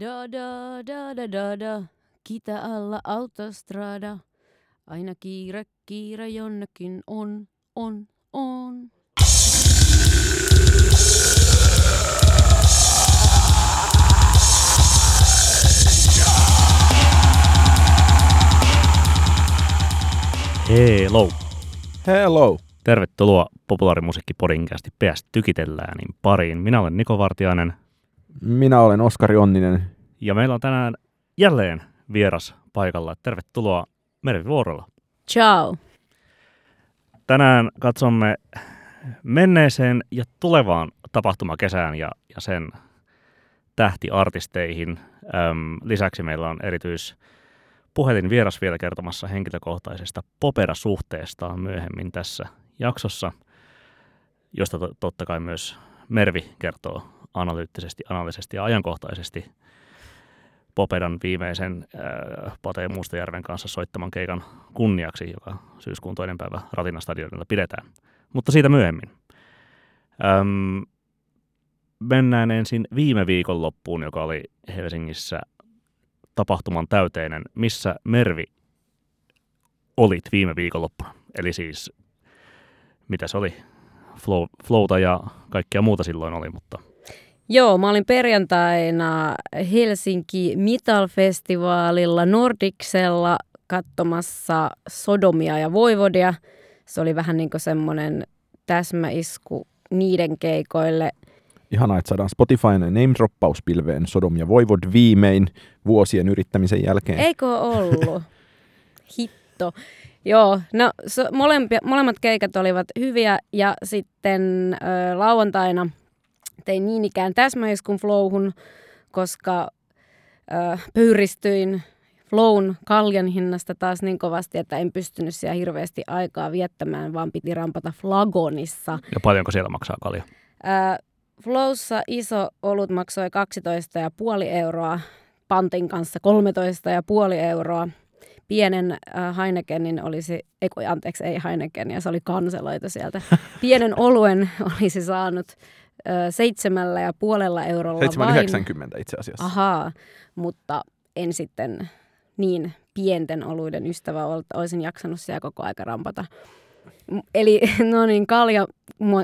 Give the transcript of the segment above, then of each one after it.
Da da da da da da, kita alla autostrada. Aina kiire, kiire jonnekin on, on, on. Hello. Hello. Tervetuloa populaarimusiikki PS Tykitellään niin pariin. Minä olen Niko Vartiainen Minä olen Oskari Onninen. ja meillä on tänään jälleen vieras paikalla. Tervetuloa Mervi Vuorolla. Ciao. Tänään katsomme menneeseen ja tulevaan tapahtumakesään ja, ja sen tähtiartisteihin. Öm, lisäksi meillä on erityis puhelin vieras vielä kertomassa henkilökohtaisesta poperasuhteestaan myöhemmin tässä jaksossa, josta to- totta kai myös Mervi kertoo analyyttisesti, analyyttisesti ja ajankohtaisesti Popedan viimeisen äh, Pate Mustajärven kanssa soittaman keikan kunniaksi, joka syyskuun toinen päivä Ratina stadionilla pidetään. Mutta siitä myöhemmin. Öm, mennään ensin viime viikon loppuun, joka oli Helsingissä tapahtuman täyteinen. Missä Mervi olit viime viikonloppuna? Eli siis, mitä se oli? Flow, flowta ja kaikkea muuta silloin oli, mutta Joo, mä olin perjantaina Helsinki Metal-festivaalilla Nordiksella katsomassa Sodomia ja Voivodia. Se oli vähän niin kuin semmoinen täsmäisku niiden keikoille. Ihanaa, että saadaan Spotifyn name-droppaus pilveen Sodom ja Voivod viimein vuosien yrittämisen jälkeen. Eikö ollut? Hitto. Joo, no so, molempia, molemmat keikat olivat hyviä ja sitten ö, lauantaina tein niin ikään täsmäiskun flowhun, koska ö, pöyristyin flown kaljan hinnasta taas niin kovasti, että en pystynyt siellä hirveästi aikaa viettämään, vaan piti rampata flagonissa. ja paljonko siellä maksaa kalja? Ö, Flowssa iso olut maksoi 12,5 euroa, pantin kanssa 13,5 euroa. Pienen äh, Heinekenin olisi, ei, anteeksi, ei Heineken, ja se oli kanseloita sieltä. Pienen oluen olisi saanut äh, seitsemällä ja puolella eurolla vain. 7,90 itse asiassa. Ahaa, mutta en sitten niin pienten oluiden ystävä olisin jaksanut siellä koko aika rampata. Eli no niin, kalja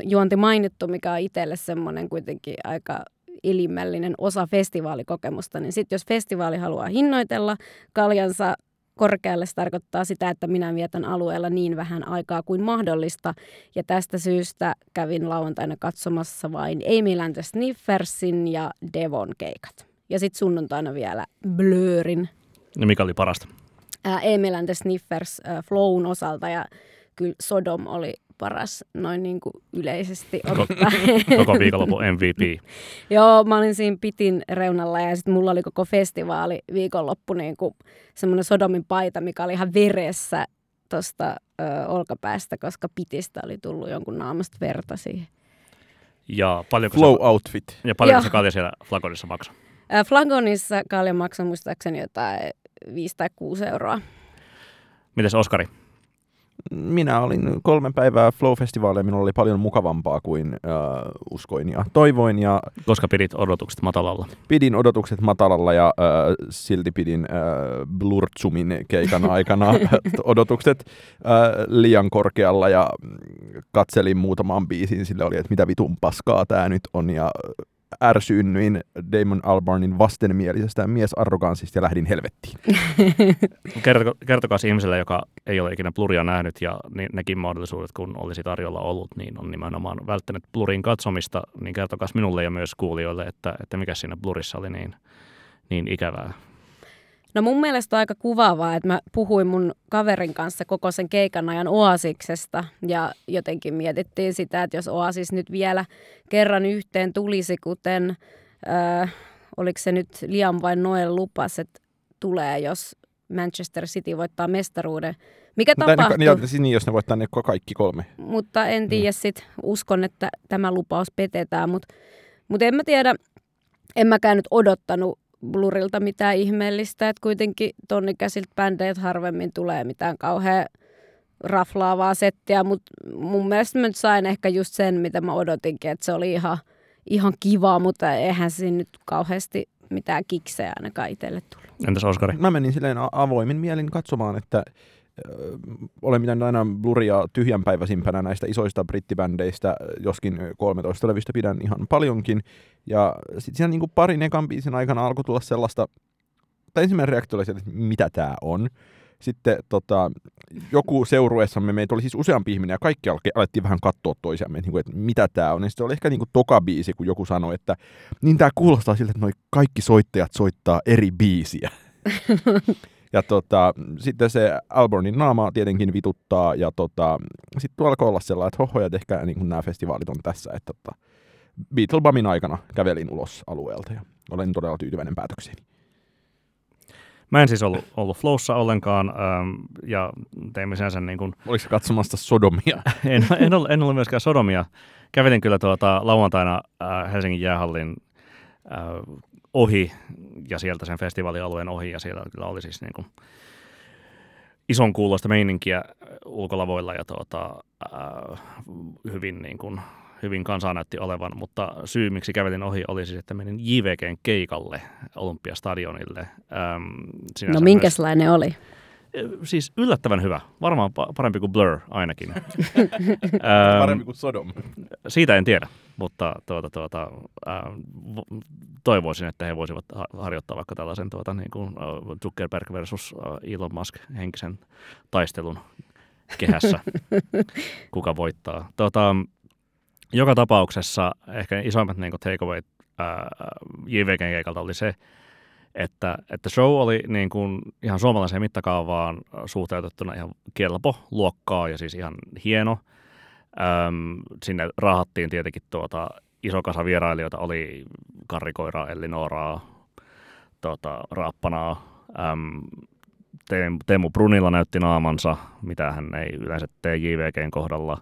juonti mainittu, mikä on itselle semmoinen kuitenkin aika elimällinen osa festivaalikokemusta, niin sitten jos festivaali haluaa hinnoitella kaljansa korkealle, se tarkoittaa sitä, että minä vietän alueella niin vähän aikaa kuin mahdollista. Ja tästä syystä kävin lauantaina katsomassa vain Amy and the Sniffersin ja Devon keikat. Ja sitten sunnuntaina vielä Blörin Ja mikä oli parasta? ää, Emil and the Sniffers ää, Flown osalta ja kyllä Sodom oli paras noin niin kuin yleisesti ottaen. Koko viikonlopun MVP. Joo, mä olin siinä pitin reunalla ja sitten mulla oli koko festivaali viikonloppu niin kuin semmoinen Sodomin paita, mikä oli ihan veressä tuosta olkapäästä, koska pitistä oli tullut jonkun naamasta verta siihen. Ja paljonko, Flow se, outfit. ja paljonko Joo. se kalja siellä flagonissa maksaa? Ää, Flagonissa kalja maksoi muistaakseni jotain 5 tai 6 euroa. Mites Oskari? Minä olin kolme päivää Flow-festivaaleja. Minulla oli paljon mukavampaa kuin äh, uskoin ja toivoin. Ja Koska pidit odotukset matalalla? pidin odotukset matalalla ja äh, silti pidin äh, Blurtsumin keikan aikana odotukset äh, liian korkealla ja mm, katselin muutaman biisin. Sille oli, että mitä vitun paskaa tämä nyt on ja ärsyynnyin Damon Albarnin vastenmielisestä miesarroganssista ja lähdin helvettiin. Kertoko, kertokaa ihmiselle, joka ei ole ikinä Bluria nähnyt ja nekin mahdollisuudet, kun olisi tarjolla ollut, niin on nimenomaan välttänyt Blurin katsomista, niin kertokaa minulle ja myös kuulijoille, että, että mikä siinä Blurissa oli niin, niin ikävää. No mun mielestä on aika kuvaavaa, että mä puhuin mun kaverin kanssa koko sen keikan ajan Oasiksesta ja jotenkin mietittiin sitä, että jos Oasis nyt vielä kerran yhteen tulisi, kuten äh, oliko se nyt Liam vai Noel lupas, että tulee, jos Manchester City voittaa mestaruuden. Mikä Mutta tapahtuu? ne, niin, niin, jos ne voittaa ne kaikki kolme. mutta en Mm. tiedä sit, uskon, että tämä lupaus petetään, mutta mut en mä tiedä, en mäkään nyt odottanut Blurilta mitään ihmeellistä, että kuitenkin tonnikäisiltä bändeiltä harvemmin tulee mitään kauhean raflaavaa settiä, mutta mun mielestä mä nyt sain ehkä just sen, mitä mä odotinkin, että se oli ihan, ihan kiva, mutta eihän siinä nyt kauheasti mitään kiksejä ainakaan itselle tullut. Entäs Oskari? Mä menin silleen avoimin mielin katsomaan, että olen pitänyt aina Bluria tyhjänpäiväisimpänä näistä isoista brittibändeistä, joskin 13 levystä pidän ihan paljonkin. Ja sitten siinä niinku parin ekan biisin aikana alkoi tulla sellaista, tai ensimmäinen reaktio oli että mitä tämä on. Sitten tota, joku seurueessamme, meitä oli siis useampi ihminen ja kaikki alettiin vähän katsoa toisiamme, että, niinku, että mitä tämä on. Ja sitten oli ehkä niinku toka biisi, kun joku sanoi, että niin tämä kuulostaa siltä, että noi kaikki soittajat soittaa eri biisiä. ja tota, sitten se Albornin naama tietenkin vituttaa ja tota, sitten alkoi olla sellainen, että hoho, että ehkä niin nämä festivaalit on tässä. Että tota, Beetlebumin aikana kävelin ulos alueelta ja olen todella tyytyväinen päätöksiini. Mä en siis ollut, ollut Flowssa ollenkaan ähm, ja teimme sen niin kuin, Oliko se katsomassa Sodomia? en, en, ollut, en ollut myöskään sodomia. Kävelin kyllä tuota, lauantaina äh, Helsingin jäähallin äh, ohi ja sieltä sen festivaalialueen ohi ja siellä kyllä oli siis niin kuin, ison kuuloista meininkiä ulkolavoilla ja tuota, äh, hyvin, niin kuin, hyvin kansaa näytti olevan, mutta syy miksi kävelin ohi oli siis, että menin JVGn keikalle Olympiastadionille. Ähm, No myös- minkäslainen oli? Siis yllättävän hyvä. Varmaan pa- parempi kuin Blur ainakin. Parempi kuin Sodom. siitä en tiedä, mutta tuota, tuota, vo- toivoisin, että he voisivat ha- harjoittaa vaikka tällaisen tuota, niin kuin, Zuckerberg versus Elon Musk henkisen taistelun kehässä, kuka voittaa. Tuota, joka tapauksessa ehkä isoimmat niin kuin takeaway JVGn keikalta oli se, että, että show oli niin kuin ihan suomalaiseen mittakaavaan suhteutettuna ihan kelpo luokkaa ja siis ihan hieno. Öm, sinne rahattiin tietenkin tuota, iso kasa vierailijoita, oli Karrikoiraa, Ellinoraa, tuota, Raappanaa. Öm, Teemu- Brunilla näytti naamansa, mitä hän ei yleensä tee JVGn kohdalla.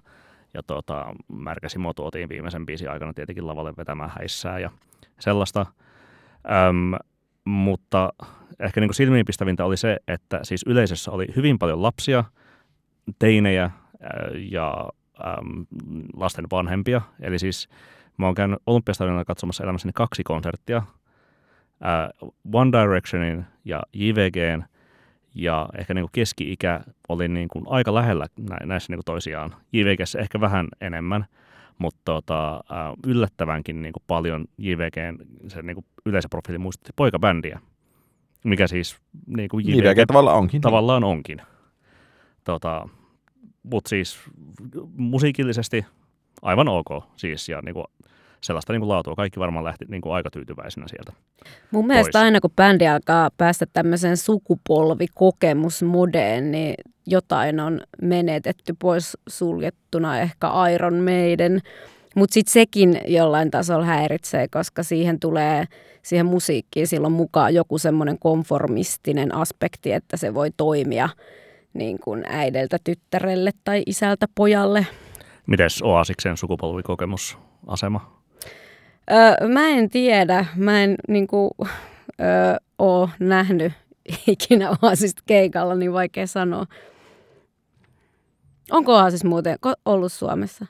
Ja tuota, Märkäsimo tuotiin viimeisen biisin aikana tietenkin lavalle vetämään häissää ja sellaista. Öm, mutta ehkä niin silmiinpistävintä oli se, että siis yleisössä oli hyvin paljon lapsia, teinejä ja äm, lasten vanhempia. Eli siis mä oon käynyt Olympiastadionilla katsomassa elämässäni kaksi konserttia. Ää, One Directionin ja JVGn ja ehkä niin kuin keski-ikä oli niin kuin aika lähellä nä- näissä niin kuin toisiaan. JVGssä ehkä vähän enemmän, mutta tota, ää, yllättävänkin niin kuin paljon JVGn se niin kuin yleisöprofiili muistutti poikabändiä, mikä siis niin kuin JVG Niin, tavallaan onkin. tavallaan onkin. Tota, Mutta siis musiikillisesti aivan ok siis ja niinku, sellaista niinku laatua. Kaikki varmaan lähti niinku aika tyytyväisenä sieltä. Mun mielestä pois. aina kun bändi alkaa päästä tämmöiseen sukupolvikokemusmodeen, niin jotain on menetetty pois suljettuna, ehkä Iron Maiden. Mutta sitten sekin jollain tasolla häiritsee, koska siihen tulee siihen musiikkiin silloin mukaan joku semmoinen konformistinen aspekti, että se voi toimia niin kuin äideltä tyttärelle tai isältä pojalle. Mites Oasiksen sukupolvikokemusasema? Öö, mä en tiedä. Mä en niinku, öö, ole nähnyt ikinä Oasista keikalla, niin vaikea sanoa. Onko Oasis muuten ollut Suomessa?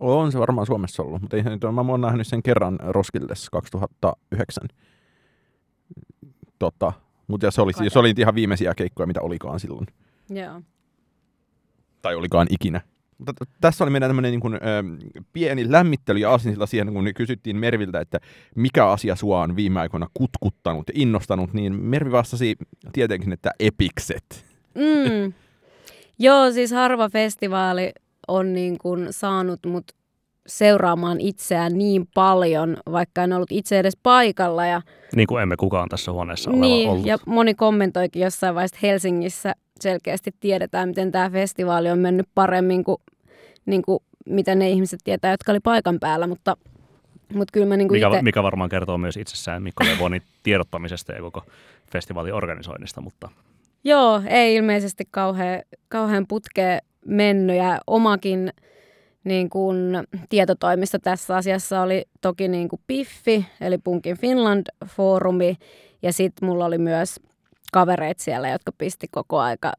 On se varmaan Suomessa ollut, mutta ei. Mä oon nähnyt sen kerran Roskildes 2009. Tota, mutta se oli, Kato. se oli ihan viimeisiä keikkoja, mitä olikaan silloin. Joo. Tai olikaan ikinä. Mutta t- tässä oli meidän tämmöinen niin kuin, ö, pieni lämmittely ja aasinsilta siihen, kun kysyttiin Merviltä, että mikä asia sua on viime aikoina kutkuttanut ja innostanut, niin Mervi vastasi tietenkin, että epikset. Mm. Joo, siis harva festivaali on niin kuin saanut mut seuraamaan itseään niin paljon, vaikka en ollut itse edes paikalla. Ja, Niin kuin emme kukaan tässä huoneessa ole niin, ollut. ja moni kommentoikin jossain vaiheessa Helsingissä selkeästi tiedetään, miten tämä festivaali on mennyt paremmin kuin, niin kuin mitä ne ihmiset tietää, jotka oli paikan päällä, mutta, mutta kyllä mä niin kuin mikä, itse... mikä varmaan kertoo myös itsessään Mikko Levonin tiedottamisesta ja koko festivaalin organisoinnista, mutta Joo, ei ilmeisesti kauhean, kauhean putkeen mennyt ja omakin niin kuin, tietotoimisto tässä asiassa oli toki niin kuin Piffi, eli Punkin Finland-foorumi, ja sitten mulla oli myös kavereita siellä, jotka pisti koko aika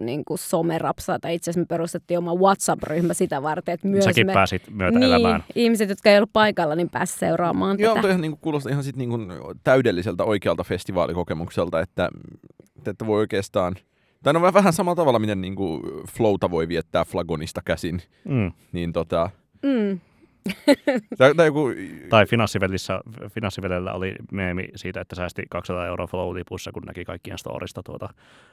niin kuin somerapsaa, tai itse asiassa me perustettiin oma WhatsApp-ryhmä sitä varten, että myös Säkin me, pääsit myötä niin, elämään. ihmiset, jotka ei ollut paikalla, niin pääsi seuraamaan Joo, tätä. toihan niin kuulostaa ihan sit niin kuin täydelliseltä oikealta festivaalikokemukselta, että, että voi oikeastaan... Tai no vähän samalla tavalla, miten niin kuin Flowta voi viettää Flagonista käsin. Mm. Niin tota, Mm. Joku, Tai finanssivelissä, finanssivelillä oli meemi siitä, että säästi 200 euroa Flow-lipussa, kun näki kaikkien storista tuota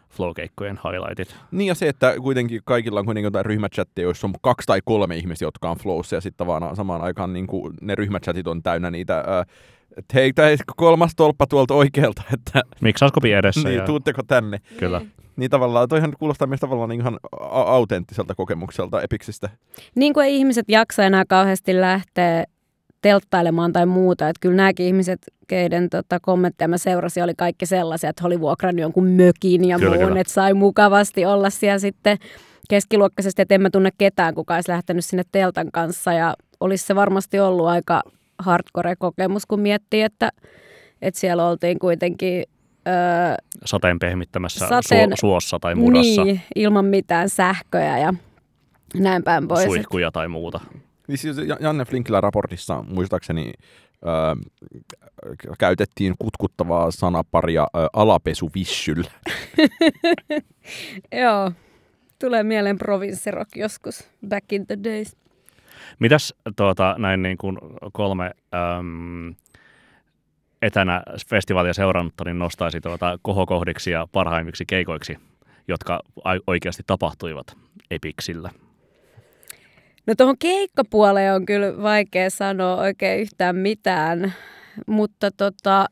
Flow-keikkojen highlightit. niin ja se, että kuitenkin kaikilla on kuitenkin jotain ryhmächatteja, joissa on kaksi tai kolme ihmistä, jotka on Flowssa, ja sitten vaan samaan aikaan niin kuin ne ryhmächatit on täynnä niitä, ää, että hei, kolmas tolppa tuolta oikealta, että Miksaskopi edessä. niin, ja, tuutteko tänne? kyllä. Niin tavallaan, toihan kuulostaa myös tavallaan niin ihan autenttiselta kokemukselta Epiksistä. Niin kuin ei ihmiset jaksa enää kauheasti lähteä telttailemaan tai muuta. Että kyllä nämäkin ihmiset, keiden tota, kommentteja mä seurasin, oli kaikki sellaisia, että oli vuokrannut jonkun mökin ja Kyllä, muun, kyllä. että sai mukavasti olla siellä sitten keskiluokkaisesti, että en mä tunne ketään, kuka olisi lähtenyt sinne teltan kanssa ja olisi se varmasti ollut aika hardcore-kokemus, kun miettii, että, että siellä oltiin kuitenkin öö, Sateen pehmittämässä Sateen- Su- suossa tai murassa, niin, ilman mitään sähköjä ja näin päin pois. suihkuja tai muuta. Niin siis Ja- Janne Flinkilän raportissa muistaakseni öö, käytettiin kutkuttavaa sanaparia öö, alapesuvissyl. Joo, tulee mieleen provinssirock joskus, back in the days. Mitäs tuota, näin niin kuin kolme äm, etänä festivaalia seurannutta, niin nostaisi tuota kohokohdiksi ja parhaimmiksi keikoiksi, jotka oikeasti tapahtuivat Epiksillä. No tuohon keikkapuoleen on kyllä vaikea sanoa oikein yhtään mitään, mutta tota,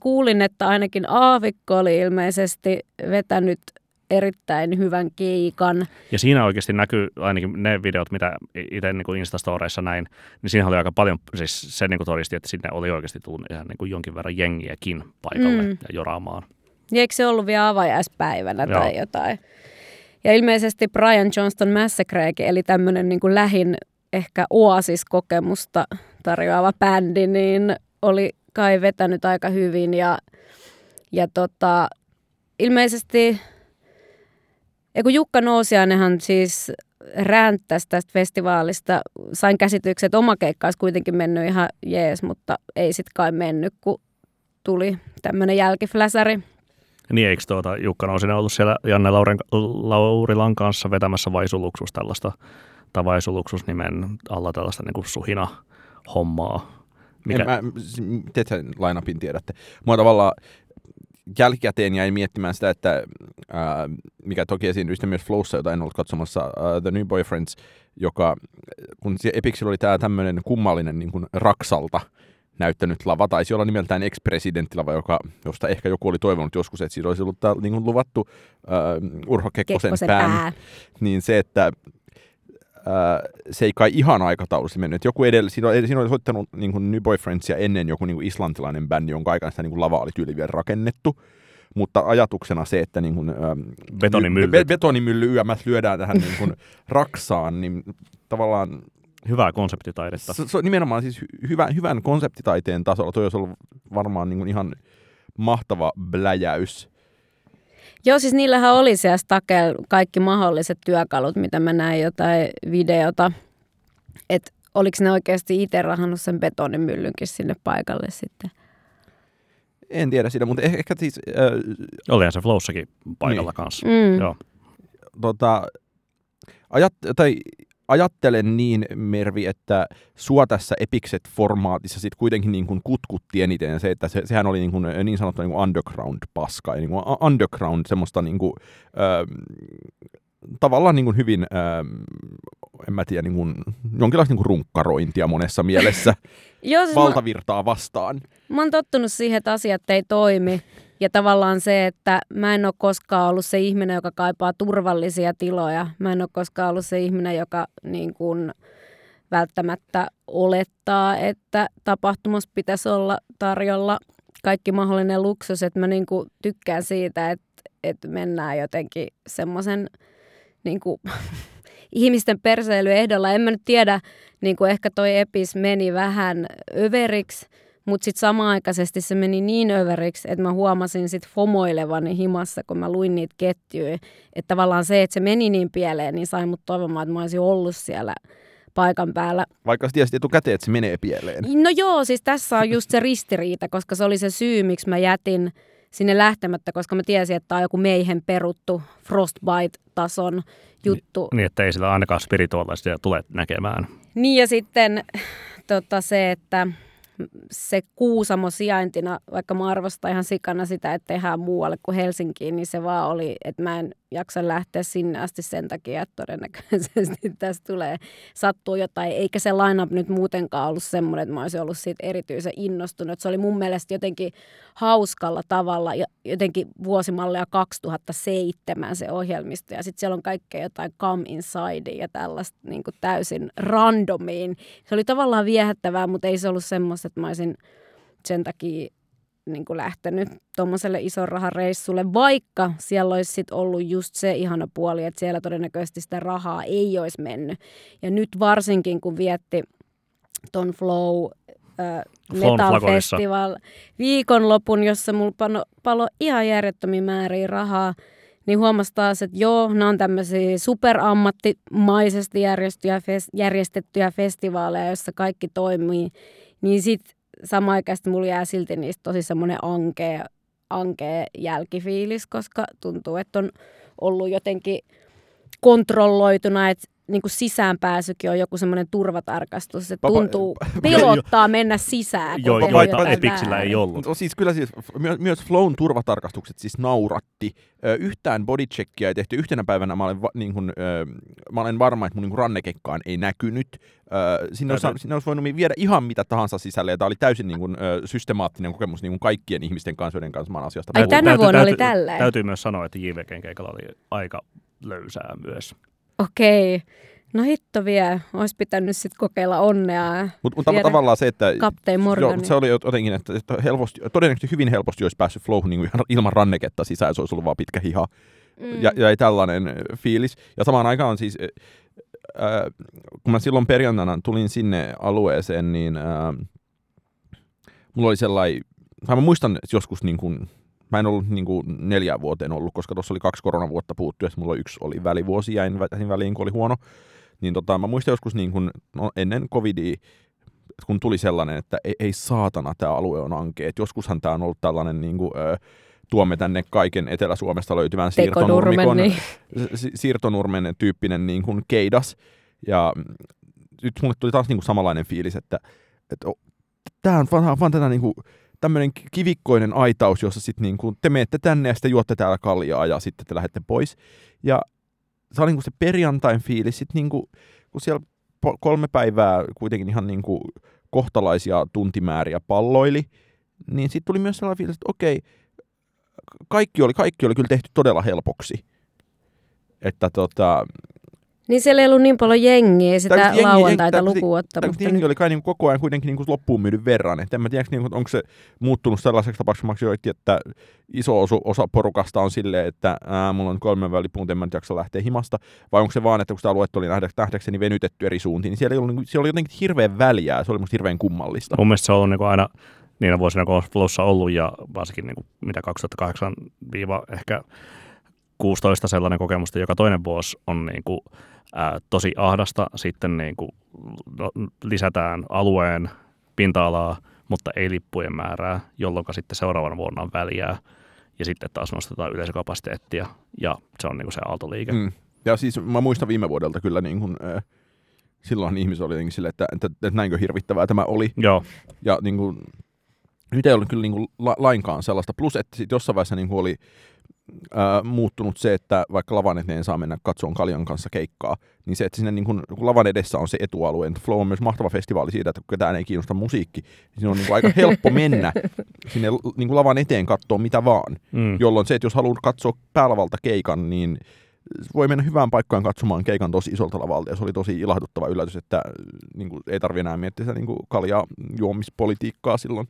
kuulin, että ainakin Aavikko oli ilmeisesti vetänyt erittäin hyvän keikan. Ja siinä oikeasti näkyy ainakin ne videot, mitä itse niin Instastoreissa näin, niin siinä oli aika paljon, siis se niin kuin todisti, että sinne oli oikeasti tullut ihan niin kuin jonkin verran jengiäkin paikalle Mm. ja joraamaan. Ja eikö se ollut vielä avajaispäivänä Joo. tai jotain? Ja ilmeisesti Brian Johnston Massacrekin, eli tämmöinen niin kuin lähin ehkä Oasis-kokemusta tarjoava bändi, niin oli kai vetänyt aika hyvin. Ja, ja tota, ilmeisesti, kun Jukka Nousiainenhan siis ränttäsi tästä festivaalista, sain käsityksen, että oma keikka olisi kuitenkin mennyt ihan jees, mutta ei sit kai mennyt, kun tuli tämmöinen jälkifläsäri. Niin eikö tuota, Jukka Nousinen ollut siellä Janne Lauren, Laurilan kanssa vetämässä Vaisuluksus tällaista, tai Vaisuluksus nimen alla tällaista niin kuin suhina hommaa. Mikä? En, mä, te sen lainapin tiedätte. Mua tavallaan jälkikäteen jäi miettimään sitä, että ää, mikä toki esiintyi myös Flowssa, jota en ollut katsomassa, ää, The New Boyfriends, joka, kun se Epixillä oli tämä tämmöinen kummallinen niin kuin Raksalta näyttänyt lava, taisi olla nimeltään ex-presidenttilava, joka, josta ehkä joku oli toivonut joskus, että siinä olisi ollut tää, niin kuin luvattu ää, Urho Kekkosen, Kekkosen pään, pää. niin se, että se ei kai ihan aikataulussa mennyt. Joku edellä, siinä, oli, siinä oli soittanut niin kuin New Boyfriendsia ennen joku niin kuin islantilainen bändi, jonka aikana sitä niin kuin lava oli tyyli vielä rakennettu. Mutta ajatuksena se, että niin kuin, ähm, Betonimyllyt. Be, betonimylly YMS lyödään tähän niin kuin raksaan, niin tavallaan Hyvää konseptitaidetta. se, se nimenomaan siis hy- hyvä, hyvän konseptitaiteen tasolla. Toi olisi ollut varmaan niin kuin ihan mahtava bläjäys. Joo, siis niillähän oli siellä Stakel kaikki mahdolliset työkalut, mitä mä näin jotain videota. Että oliko ne oikeasti itse rahannut sen betonimyllynkin sinne paikalle sitten. En tiedä sitä, mutta ehkä, ehkä siis... Äh, Olihan se Flowssakin paikalla Niin. kanssa. Mm. Joo. tota, ajat, tai ajattelen niin, Mervi, että sua tässä Epikset-formaatissa sit kuitenkin niin kuin kutkutti eniten ja se, että se, sehän oli niin, kuin, niin sanottu niin underground-paska, niin kuin underground semmoista niin kuin, ö, tavallaan niin kuin hyvin, ö, en mä tiedä, niin kuin, jonkinlaista niin kuin runkkarointia monessa mielessä Joo, siis mä, valtavirtaa vastaan. mä oon tottunut siihen, että asiat ei toimi. Ja tavallaan se, että mä en ole koskaan ollut se ihminen, joka kaipaa turvallisia tiloja. Mä en ole koskaan ollut se ihminen, joka niin kuin välttämättä olettaa, että tapahtumassa pitäisi olla tarjolla kaikki mahdollinen luksus. Että mä niin kuin tykkään siitä, että, että mennään jotenkin semmoisen niin kuin, ihmisten perseilyehdolla. En mä nyt tiedä, niin kuin ehkä toi epis meni vähän överiksi, Mutta sitten samaaikaisesti se meni niin överiksi, että mä huomasin sitten fomoilevani himassa, kun mä luin niitä ketjuja. Että tavallaan se, että se meni niin pieleen, niin sai mut toivomaan, että mä olisin ollut siellä paikan päällä. Vaikka tiesit etukäteen, että se menee pieleen. No joo, siis tässä on just se ristiriita, koska se oli se syy, miksi mä jätin sinne lähtemättä, koska mä tiesin, että tämä on joku meihin peruttu Frostbite-tason juttu. Niin, että ei sillä ainakaan spirituaalisia tule näkemään. Niin ja sitten tota, se, että se Kuusamo sijaintina, vaikka mä arvostan ihan sikana sitä, että tehdään muualle kuin Helsinkiin, niin se vaan oli, että mä en jaksa lähteä sinne asti sen takia, että todennäköisesti tässä tulee sattuu jotain. Eikä se lineup nyt muutenkaan ollut semmoinen, että mä olisin ollut siitä erityisen innostunut. Se oli mun mielestä jotenkin hauskalla tavalla, jotenkin vuosimallia 2007 se ohjelmisto. Ja sitten siellä on kaikkea jotain come inside ja tällaista niin kuin täysin randomiin. Se oli tavallaan viehättävää, mutta ei se ollut semmoista, että mä olisin sen takia niin kuin lähtenyt tuommoiselle ison rahan reissulle, vaikka siellä olisi sit ollut just se ihana puoli, että siellä todennäköisesti sitä rahaa ei olisi mennyt. Ja nyt varsinkin, kun vietti ton Flow äh, Metal Festival viikonlopun, jossa mulla palo, palo ihan järjettömiä määriä rahaa, niin huomasi taas, että joo, nämä on tämmöisiä superammattimaisesti järjestettyjä festivaaleja, joissa kaikki toimii. Niin sitten samaan aikaan mulla jää silti niistä tosi semmoinen ankea, ankea jälkifiilis, koska tuntuu, että on ollut jotenkin kontrolloituna, että niin kuin sisäänpääsykin on joku semmoinen turvatarkastus, että tuntuu, pelottaa mennä sisään. Joo, joita Epixillä ei ollut. No, siis kyllä siis, myös, myös Flown turvatarkastukset siis nauratti. Yhtään bodycheckia ei tehty. Yhtenä päivänä mä olen, va, niin kuin, mä olen varma, että mun niin kuin rannekekkaan ei näkynyt. Sinne olisi, sinne olisi voinut viedä ihan mitä tahansa sisälle, ja tämä oli täysin niin kuin, systemaattinen kokemus niin kuin kaikkien ihmisten kanssa, joiden kanssa mä asiasta Ai tänä vuonna oli tällä. Täytyy myös sanoa, että JVGn keikalla oli aika löysää myös. Okei. No hitto vie, olisi pitänyt sitten kokeilla onnea. Mutta mut tavallaan se, että... Kaptein Morgan. Joo, se oli jotenkin, että, että helposti, todennäköisesti hyvin helposti olisi päässyt flowhun niin ilman ranneketta sisään, se olisi ollut vaan pitkä hiha. Mm. Ja, ja ei tällainen fiilis. Ja samaan aikaan siis, äh, kun mä silloin perjantaina tulin sinne alueeseen, niin äh, mulla oli sellainen, tai mä muistan että joskus niin kuin Mä en ollut niin kuin neljään vuoteen ollut, koska tuossa oli kaksi koronavuotta puuttu, ja mulla yksi oli välivuosi, jäin väliin, kun oli huono. Niin tota, mä muistan joskus niin kuin, no, ennen covidia, kun tuli sellainen, että ei, ei saatana, tämä alue on ankea. Et joskushan tämä on ollut tällainen niin kuin, ö, tuomme tänne kaiken Etelä-Suomesta löytyvän siirtonurmikon, niin. siirtonurmen tyyppinen niin kuin keidas. Ja nyt mulle tuli taas niin kuin samanlainen fiilis, että, että tämä on vaan, vaan tätä niin kuin, tämmöinen kivikkoinen aitaus, jossa sitten niin kuin, te menette tänne ja sitten juotte täällä kaljaa ja sitten te lähdette pois. Ja se oli niin kuin se perjantain fiilis, sitten niin kuin, kun siellä kolme päivää kuitenkin ihan niin kuin kohtalaisia tuntimääriä palloili, niin sitten tuli myös sellainen fiilis, että okei, kaikki oli, kaikki oli kyllä tehty todella helpoksi. Että tota, niin siellä ei ollut niin paljon jengiä sitä jengi, lauantaita lukuun ottamatta. Jengi oli kai niin koko ajan kuitenkin niin kuin loppuun myydy verran. Et en mä tiedä, niin kuin, onko se muuttunut sellaiseksi tapauksessa, että iso osa, osa porukasta on silleen, että ää, mulla on kolmen välipuun, en mä jaksa lähteä himasta. Vai onko se vaan, että kun sitä aluetta oli nähdäkseni venytetty eri suuntiin, niin siellä, ei ollut, niin kuin, siellä oli jotenkin hirveän väliä. Se oli musta hirveän kummallista. Mun mielestä se on ollut niin kuin aina niinä vuosina, kun on Flowssa ollut ja varsinkin niin kuin, mitä 2008 ehkä 16 sellainen kokemus, että joka toinen vuosi on niin kuin, ää, tosi ahdasta. Sitten niin kuin, no, lisätään alueen pinta-alaa, mutta ei lippujen määrää, jolloin sitten seuraavana vuonna on väliä. Ja sitten taas nostetaan yleisökapasiteettia ja se on niin kuin se aaltoliike. Mm. Ja siis mä muistan viime vuodelta kyllä niin kuin, äh, silloin ihmiset oli jotenkin sille, että, että, että, että näinkö hirvittävää tämä oli. Joo. Ja niin kuin, nyt ei ollut kyllä niin kuin la, lainkaan sellaista. Plus, että sitten jossain vaiheessa niin kuin oli ää, muuttunut se, että vaikka lavan eteen saa mennä katsomaan Kaljan kanssa keikkaa, niin se, että sinne niin kun, kun lavan edessä on se etualue, niin Flow on myös mahtava festivaali siitä, että kun ketään ei kiinnosta musiikki, niin siinä on niin aika helppo mennä sinne niin lavan eteen katsoa mitä vaan. Mm. Jolloin se, että jos haluaa katsoa päälavalta keikan, niin voi mennä hyvään paikkaan katsomaan keikan tosi isolta lavalta, ja se oli tosi ilahduttava yllätys, että niin kuin, ei tarvitse enää miettiä sitä niin kaljaa juomispolitiikkaa silloin.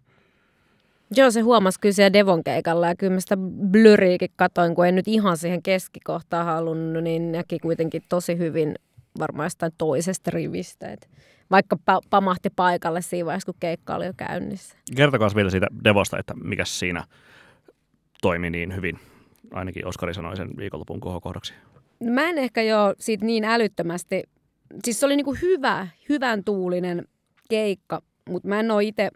Joo, se huomasi kyllä siellä Devon keikalla ja kyllä mä sitä blyriikin katoin, kun en nyt ihan siihen keskikohtaan halunnut, niin näki kuitenkin tosi hyvin varmaan jostain toisesta rivistä. Et vaikka pa- pamahti paikalle siinä vaiheessa, kun keikka oli jo käynnissä. Kertokaa vielä siitä Devosta, että mikä siinä toimi niin hyvin. Ainakin Oskari sanoi sen viikonlopun kohokohdaksi. No mä en ehkä jo siitä niin älyttömästi, siis se oli niinku hyvä, hyvän tuulinen keikka, mutta mä en ole itse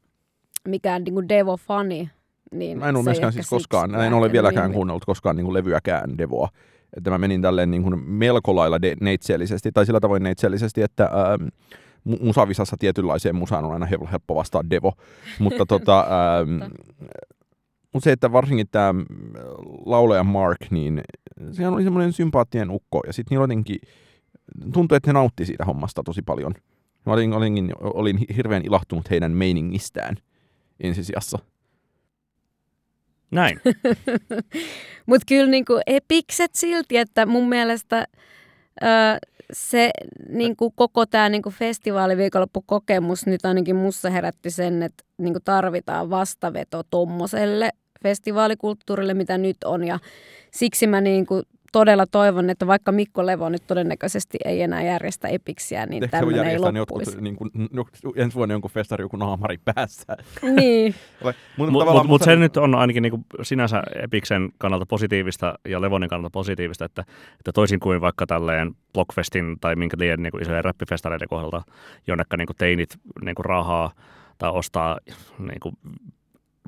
mikään niinku Devo-fani. Niin Mä en ole myöskään siis koskaan, en ole vieläkään niin- kuunnellut koskaan niin kuin levyäkään Devoa. Että mä menin tälleen niin kuin melko lailla de- neitsellisesti, tai sillä tavoin neitsellisesti, että ähm, mu- musavisassa tietynlaiseen musaan on aina hel- helppo vastaa Devo. Mutta tota, ähm, se, että varsinkin tämä laulaja Mark, niin sehän oli semmoinen sympaattien ukko, ja sitten niillä jotenkin tuntui, että he nautti siitä hommasta tosi paljon. Mä olin, olin, olin hirveän ilahtunut heidän meiningistään ensisijassa. Näin. Mutta kyllä niinku epikset silti, että mun mielestä ö, se niinku koko tämä niinku festivaaliviikonloppukokemus nyt ainakin mussa herätti sen, että niinku tarvitaan vastaveto tommoselle festivaalikulttuurille, mitä nyt on. Ja siksi mä niinku todella toivon, että vaikka Mikko Levo nyt todennäköisesti ei enää järjestä epiksiä, niin Ehkä tämmöinen ei loppuisi. jotkut, niin kuin, ensi vuonna jonkun festari joku naamari päässä. niin, Mutta mut, mut, mut se nyt on ainakin niinku sinänsä Epiksen kannalta positiivista ja Levonin kannalta positiivista, että, että toisin kuin vaikka tälleen Blockfestin tai minkä liian niinku isojen räppifestareiden kohdalta, jonnekka niinku teinit niinku rahaa tai ostaa niinku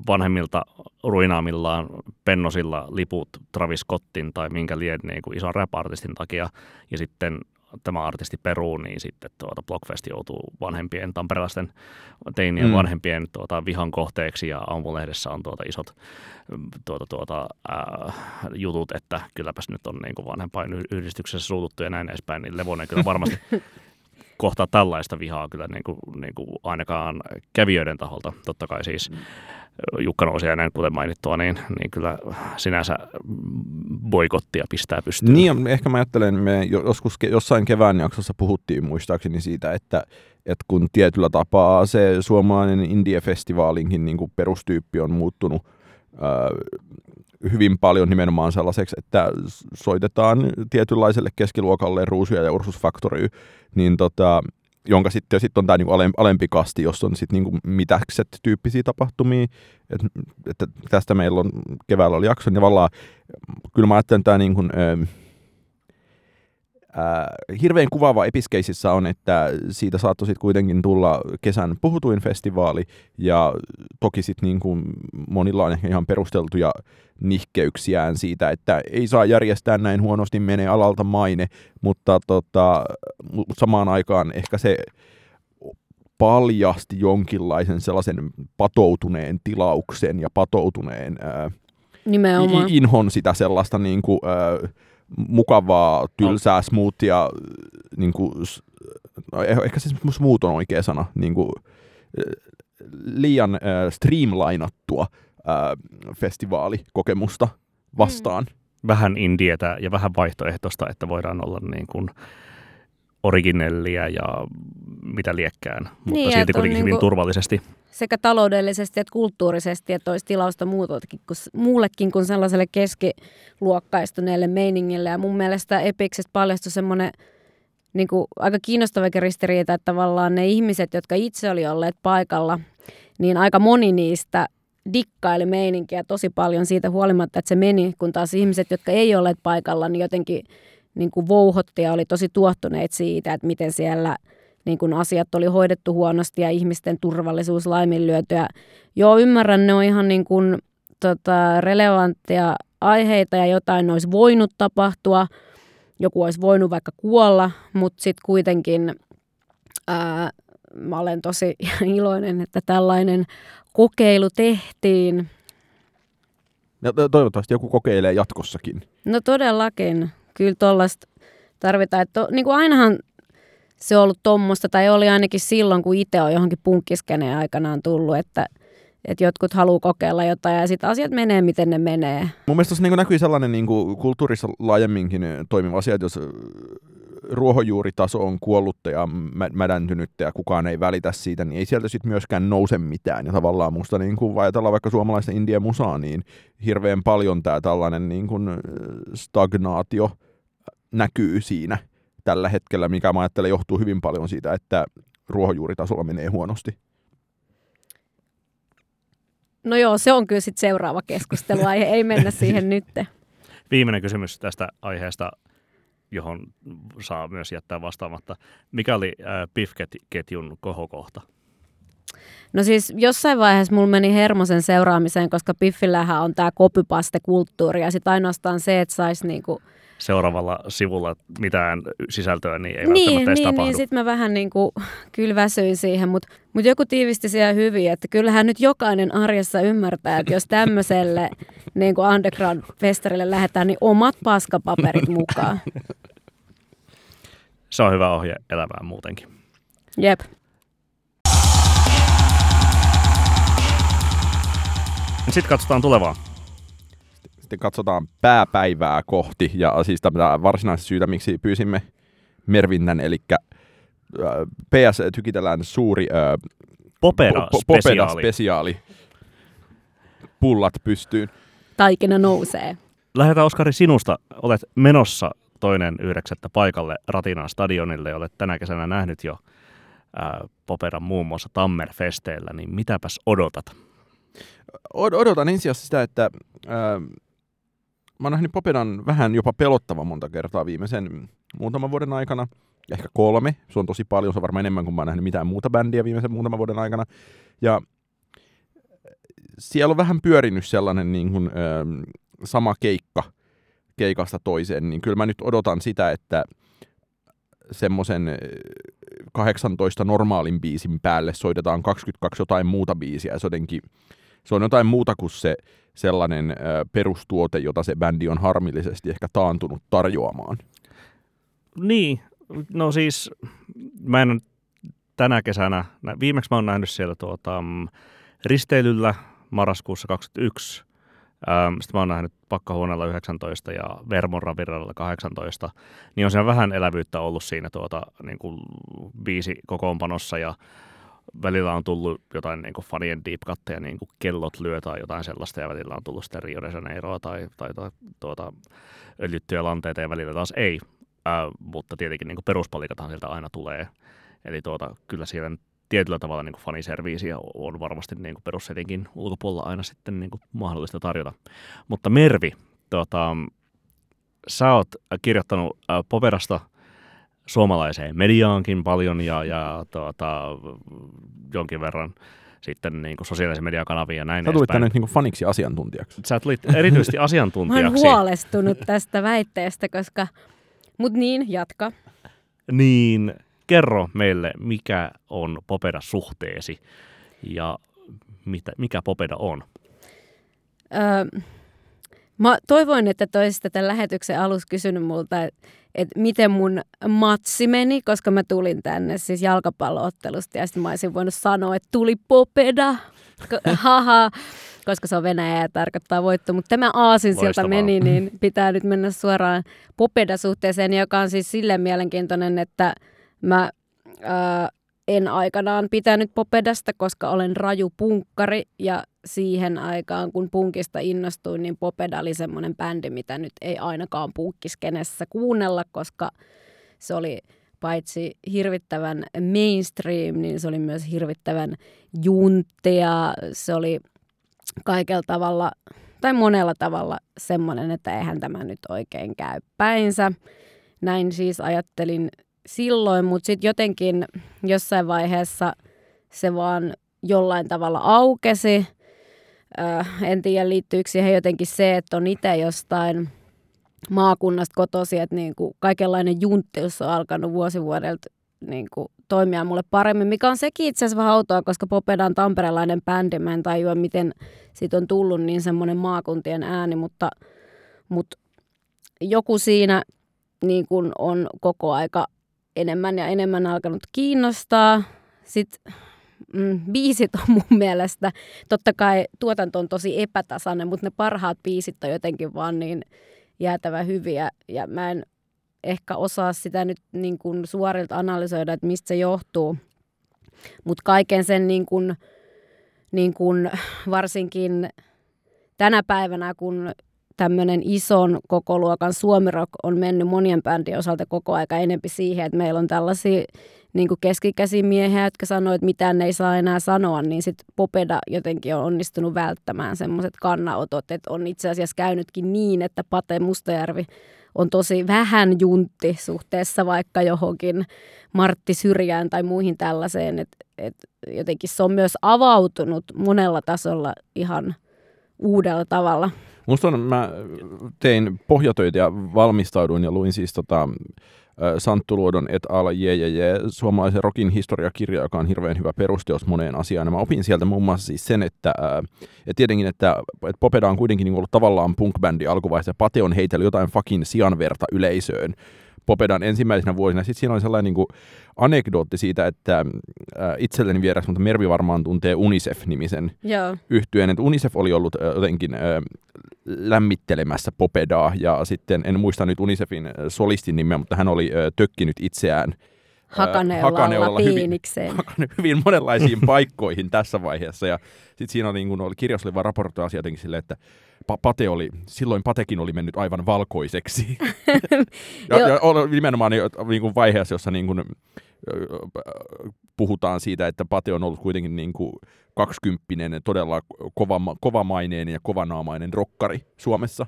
vanhemmilta ruinaamillaan pennosilla liput Travis Scottin tai minkä lien niin kuin ison rap-artistin takia, ja sitten tämä artisti peruu, niin sitten tuota Blockfest joutuu vanhempien tamperelaisten teinien Mm. vanhempien tuota, vihan kohteeksi, ja aamulehdessä on tuota isot mm, tuota, tuota, ää, jutut, että kylläpäs nyt on niin kuin vanhempain y- yhdistyksessä suututtu ja näin edespäin, niin Levonen kyllä varmasti kohtaa tällaista vihaa kyllä niin kuin, niin kuin ainakaan kävijöiden taholta. Totta kai siis Jukka Nousiainen, kuten mainittua, niin, niin kyllä sinänsä boikottia pistää pystyyn. Niin, ehkä mä ajattelen, me jo- joskus jossain kevään jaksossa puhuttiin muistaakseni siitä, että, että kun tietyllä tapaa se suomalainen indie-festivaalinkin niin kuin perustyyppi on muuttunut hyvin paljon nimenomaan sellaiseksi, että soitetaan tietynlaiselle keskiluokalle Ruusuja ja Ursus Factory, niin tota, jonka sitten sit on tämä niinku alem- alempi kasti, jossa on sitten niinku mitäkset tyyppisiä tapahtumia. Et, että tästä meillä on keväällä oli jakso, niin kyllä mä ajattelen, tämä niin ää, hirveän kuvaava episkeisissä on, että siitä saattoi sitten kuitenkin tulla kesän puhutuin festivaali, ja toki sitten niin kuin monilla on ehkä ihan perusteltuja nihkeyksiään siitä, että ei saa järjestää näin huonosti, menee alalta maine, mutta tota, samaan aikaan ehkä se paljasti jonkinlaisen sellaisen patoutuneen tilauksen ja patoutuneen ää, nimenomaan. I- inhon sitä sellaista niin kuin, äh, mukavaa, tylsää, smoothia, niin kuin, no, eh- ehkä se smooth on oikea sana, niin kuin, äh, liian äh, streamlainattua äh, festivaalikokemusta vastaan. Vähän indietä ja vähän vaihtoehtoista, että voidaan olla niin kuin originellia ja mitä liekkään, mutta Niin, silti että on kuitenkin hyvin niinku- turvallisesti. Sekä taloudellisesti että kulttuurisesti, että olisi tilausta muullekin kuin sellaiselle keskiluokkaistuneelle meiningille. Ja mun mielestä Epiksestä paljastui semmoinen niin kuin, aika kiinnostava ristiriita, että tavallaan ne ihmiset, jotka itse oli olleet paikalla, niin aika moni niistä dikkaili meininkiä tosi paljon siitä huolimatta, että se meni, kun taas ihmiset, jotka ei olleet paikalla, niin jotenkin niin kuin vouhotti ja oli tosi tuottuneet siitä, että miten siellä niin kuin asiat oli hoidettu huonosti ja ihmisten turvallisuus laiminlyötyä. Joo, ymmärrän, ne on ihan niin kuin, tota, relevantteja aiheita ja jotain olisi voinut tapahtua. Joku olisi voinut vaikka kuolla, mutta sitten kuitenkin ää, mä olen tosi iloinen, että tällainen kokeilu tehtiin. Ja to- toivottavasti joku kokeilee jatkossakin. No todellakin. Kyllä tuollaista tarvitaan. Että to, niin kuin ainahan se on ollut tuommoista, tai oli ainakin silloin, kun itse on johonkin punkkiskeneen aikanaan tullut, että, että jotkut haluaa kokeilla jotain ja sitten asiat menee, miten ne menee. Mun mielestä tuossa niin näkyy sellainen niin kuin kulttuurissa laajemminkin ö, toimiva asia, että jos ö, ruohonjuuritaso on kuollutta ja mä- mädäntynyttä ja kukaan ei välitä siitä, niin ei sieltä sitten myöskään nouse mitään. Ja tavallaan musta niin kuin ajatellaan vaikka suomalaista indie musaa, niin hirveän paljon tämä tällainen niin kuin ö, stagnaatio näkyy siinä tällä hetkellä, mikä mä ajattelen johtuu hyvin paljon siitä, että ruohonjuuritasolla menee huonosti? No joo, se on kyllä sitten seuraava keskusteluaihe, ei mennä siihen nyt. Viimeinen kysymys tästä aiheesta, johon saa myös jättää vastaamatta. Mikä oli äh, PIF-ketjun kohokohta? No siis jossain vaiheessa mulla meni hermosen seuraamiseen, koska Piffillähän on tämä copypaste-kulttuuri ja sitten ainoastaan se, että saisi niinku... Seuraavalla sivulla mitään sisältöä, niin ei niin, välttämättä edes niin, tapahdu. niin, sitten mä vähän niinku kyllä väsyin siihen, mutta mut joku tiivisti siellä hyvin, että kyllähän nyt jokainen arjessa ymmärtää, että jos tämmöiselle niin underground-festarille lähdetään, niin omat paskapaperit mukaan. Se on hyvä ohje elämään muutenkin. Jep. Sitten katsotaan tulevaa. Sitten katsotaan pääpäivää kohti ja siis tämä varsinaista syytä, miksi pyysimme Mervinnän, eli PS tykitellään suuri äh, Popera po- po- spesiaali. spesiaali. Pullat pystyyn. Taikina nousee. Lähdetään Oskari sinusta. Olet menossa toinen yhdeksättä paikalle Ratinan stadionille ja olet tänä kesänä nähnyt jo ää, Poperan muun muassa Tammerfesteillä, niin mitäpäs odotat? Od- odotan ensin asiassa sitä, että äh, mä oon nähnyt Popedan vähän jopa pelottava monta kertaa viimeisen muutaman vuoden aikana. Ehkä kolme. Se on tosi paljon. Se on varmaan enemmän kuin mä oon nähnyt mitään muuta bändiä viimeisen muutaman vuoden aikana. Ja siellä on vähän pyörinyt sellainen niin kuin, äh, sama keikka keikasta toiseen, niin kyllä mä nyt odotan sitä, että semmoisen 18 normaalin biisin päälle soitetaan 22 jotain muuta biisiä. Se, jotenkin, se on jotain muuta kuin se sellainen perustuote, jota se bändi on harmillisesti ehkä taantunut tarjoamaan. Niin, no siis mä en tänä kesänä, nä- viimeksi mä oon nähnyt siellä tuota, mm, risteilyllä marraskuussa 2021. Ähm, Sitten mä oon nähnyt Pakkahuoneella 19 ja Vermon Raviralla 18. Niin on siellä vähän elävyyttä ollut siinä tuota, niin kuin biisi kokoonpanossa ja välillä on tullut jotain niin kuin fanien deep cutteja, niin kuin kellot lyö tai jotain sellaista, ja välillä on tullut sitten Rio de Janeiroa tai, tai, tai tuota, öljyttyjä lanteita, ja välillä taas ei. Ää, mutta tietenkin niin kuin peruspalikathan sieltä aina tulee. Eli tuota, kyllä siellä tietyllä tavalla niin kuin faniserviisiä on varmasti niin kuin perussetinkin ulkopuolella aina sitten niin kuin mahdollista tarjota. Mutta Mervi, tuota, sä oot kirjoittanut ää, Poperasta suomalaiseen mediaankin paljon ja, ja tuota, jonkin verran sitten niin kuin sosiaalisen median kanavia ja näin Sä tulit tänne nyt niin faniksi asiantuntijaksi. Sä tulit erityisesti Mä oon asiantuntijaksi. huolestunut tästä väitteestä, koska... Mut niin, jatka. Niin kerro meille, mikä on Popeda suhteesi ja mitä, mikä Popeda on. Öö, mä toivoin, että toisit tämän lähetyksen alussa kysynyt multa, että et miten mun matsi meni, koska mä tulin tänne siis jalkapalloottelusta ja sitten mä olisin voinut sanoa, että tuli Popeda. Haha, koska se on Venäjä ja tarkoittaa voitto. Mutta tämä aasin sieltä meni, niin pitää nyt mennä suoraan Popeda-suhteeseen, joka on siis silleen mielenkiintoinen, että mä ää, en aikanaan pitänyt Popedasta, koska olen raju punkkari ja siihen aikaan, kun punkista innostuin, niin Popeda oli semmoinen bändi, mitä nyt ei ainakaan punkkiskenessä kuunnella, koska se oli paitsi hirvittävän mainstream, niin se oli myös hirvittävän junttia. Se oli kaikella tavalla tai monella tavalla semmoinen, että eihän tämä nyt oikein käy päinsä. Näin siis ajattelin silloin, mutta sitten jotenkin jossain vaiheessa se vaan jollain tavalla aukesi. Ö, en tiedä, liittyykö siihen jotenkin se, että on itse jostain maakunnasta kotosi, että niin kuin kaikenlainen junttius on alkanut vuosi vuodelta niin kuin toimia mulle paremmin, mikä on sekin itse asiassa vähän outoa, koska Popeda on tamperelainen bändi, mä en tajua, miten siitä on tullut niin semmoinen maakuntien ääni, mutta, mutta joku siinä niin kuin on koko aika enemmän ja enemmän alkanut kiinnostaa. Sitten mm, biisit on mun mielestä, totta kai tuotanto on tosi epätasainen, mutta ne parhaat biisit on jotenkin vaan niin jäätävä hyviä ja mä en ehkä osaa sitä nyt niin kuin suorilta analysoida, että mistä se johtuu. Mutta kaiken sen niin kuin, niin kuin varsinkin tänä päivänä, kun tämmöinen ison kokoluokan suomirock on mennyt monien bändien osalta koko aika enempi siihen, että meillä on tällaisia niin keskikäsimiehiä, jotka sanoo, että mitään ei saa enää sanoa, niin sitten Popeda jotenkin on onnistunut välttämään semmoiset kannanotot, että on itse asiassa käynytkin niin, että Pate Mustajärvi on tosi vähän juntti suhteessa vaikka johonkin Martti Syrjään tai muihin tällaiseen, että et jotenkin se on myös avautunut monella tasolla ihan uudella tavalla. Musta on, mä tein pohjatöitä ja valmistauduin ja luin siis tota, Santtu Luodon et al. JJJ, suomalaisen rokin historiakirja, joka on hirveän hyvä perusteos moneen asiaan. Ja mä opin sieltä muun muassa siis sen, että, että tietenkin, että, että Popeda on kuitenkin niin ollut tavallaan punk-bändi alkuvaiheessa, ja Pate on heitellyt jotain fucking sianverta yleisöön. Popedan ensimmäisenä vuosina. Sitten siinä oli sellainen niin kuin anekdootti siitä, että äh, itselleni vieras, mutta Mervi varmaan tuntee UNICEF-nimisen Joo. yhtyeen. Että UNICEF oli ollut äh, jotenkin äh, lämmittelemässä Popedaa, ja sitten en muista nyt UNICEFin solistin nimeä, mutta hän oli tökkinyt itseään Hakaneulalla, Hakaneulalla piinikseen. Hyvin, hyvin monenlaisiin paikkoihin tässä vaiheessa. Ja sitten siinä oli, niin kun oli, kirjassa oli vaan raportoitu asia jotenkin silleen, että Pate oli, silloin Patekin oli mennyt aivan valkoiseksi. ja, ja nimenomaan niin kuin vaiheessa, jossa niin kuin, puhutaan siitä, että Pate on ollut kuitenkin niin kuin kaksikymppinen, todella kova, kovamaineinen ja kovanaamainen rokkari Suomessa.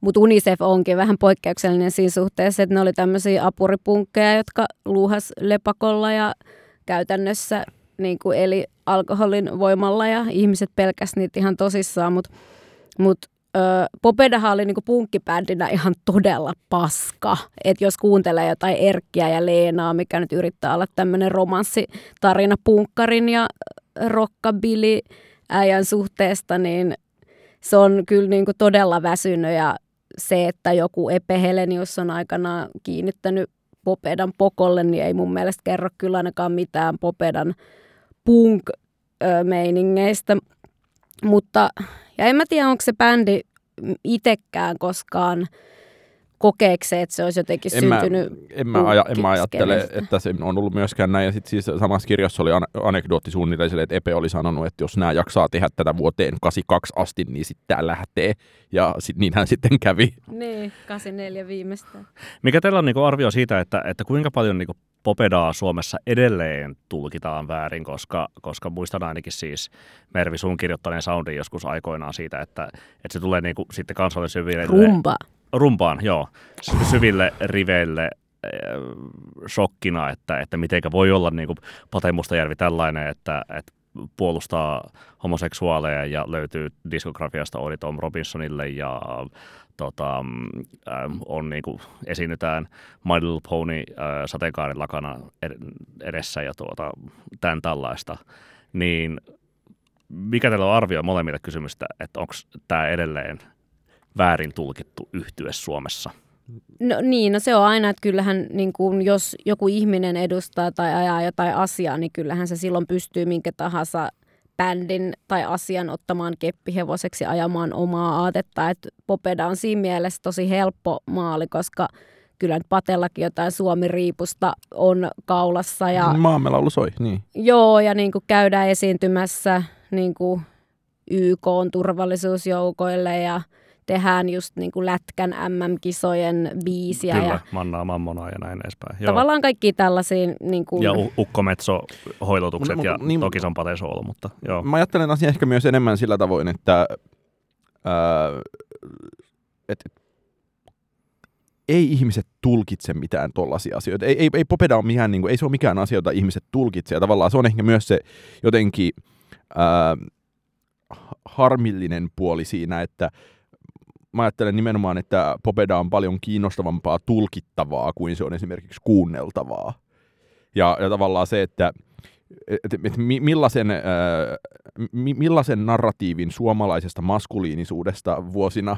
Mutta UNICEF onkin vähän poikkeuksellinen siinä suhteessa, että ne oli tämmöisiä apuripunkkeja, jotka luuhas lepakolla ja käytännössä niin kuin eli alkoholin voimalla ja ihmiset pelkäs niitä ihan tosissaan, mutta mut, Popedahan oli niinku punkkibändinä ihan todella paska. että jos kuuntelee jotain Erkkiä ja Leenaa, mikä nyt yrittää olla tämmöinen romanssitarina punkkarin ja rockabilly äijän suhteesta, niin se on kyllä niinku todella väsynyt ja se, että joku Epe Helenius on aikanaan kiinnittänyt Popedan pokolle, niin ei mun mielestä kerro kyllä ainakaan mitään Popedan punk-meiningeistä. Mutta, ja en mä tiedä, onko se bändi itsekään koskaan kokeeksi, että se olisi jotenkin en syntynyt mä, en, mä aja, en mä ajattele, että se on ollut myöskään näin. Ja sitten siis samassa kirjassa oli anekdootti suunnilleen että Epe oli sanonut, että jos nämä jaksaa tehdä tätä vuoteen 82 asti, niin sitten tämä lähtee. Ja sit, niinhän sitten kävi. Niin, 84 viimeistä. Mikä teillä on niinku arvio siitä, että, että kuinka paljon niinku Popedaa Suomessa edelleen tulkitaan väärin, koska, koska muistan ainakin siis Mervi sun kirjoittaneen soundin joskus aikoinaan siitä, että, että se tulee niinku sitten kansallisyyville. Rumba rumpaan, joo, syville riveille eh, shokkina, että, että mitenkä voi olla niin kuin Pate Mustajärvi tällainen, että, että puolustaa homoseksuaaleja ja löytyy diskografiasta Oli Tom Robinsonille ja tota, äh, on niin kuin, esiinnytään My Little Pony äh, sateenkaarin lakana edessä ja tuota, tämän tällaista, niin mikä teillä on arvio molemmille kysymystä, että onko tämä edelleen – väärin tulkittu yhtye Suomessa? No niin, no se on aina, että kyllähän niin kuin, jos joku ihminen edustaa tai ajaa jotain asiaa, niin kyllähän se silloin pystyy minkä tahansa bändin tai asian ottamaan keppihevoseksi ajamaan omaa aatetta. Et Popeda on siinä mielessä tosi helppo maali, koska kyllä nyt Patellakin jotain Suomi-riipusta on kaulassa. Ja, Maamme laulu soi, niin. Joo, ja niin kuin käydään esiintymässä niin kuin YK on turvallisuusjoukoille ja – tehdään just niin kuin Lätkän MM-kisojen biisiä. Kyllä, ja Mannaa Mammonaa ja näin edespäin. Joo. Tavallaan kaikki tällaisia... Niin kuin... Ja ukkometso-hoilotukset no, ja niin, toki se on patesoolo, mutta joo. Mä ajattelen asiaa ehkä myös enemmän sillä tavoin, että ää, et, ei ihmiset tulkitse mitään tollaisia asioita. Ei, ei, ei Popeda ole mikään, niin kuin, ei se ole mikään asia, jota ihmiset tulkitsee. Tavallaan se on ehkä myös se jotenkin ää, harmillinen puoli siinä, että mä ajattelen nimenomaan, että Popeda on paljon kiinnostavampaa tulkittavaa kuin se on esimerkiksi kuunneltavaa. Ja, ja tavallaan se, että et, et, et millaisen, äh, millaisen narratiivin suomalaisesta maskuliinisuudesta vuosina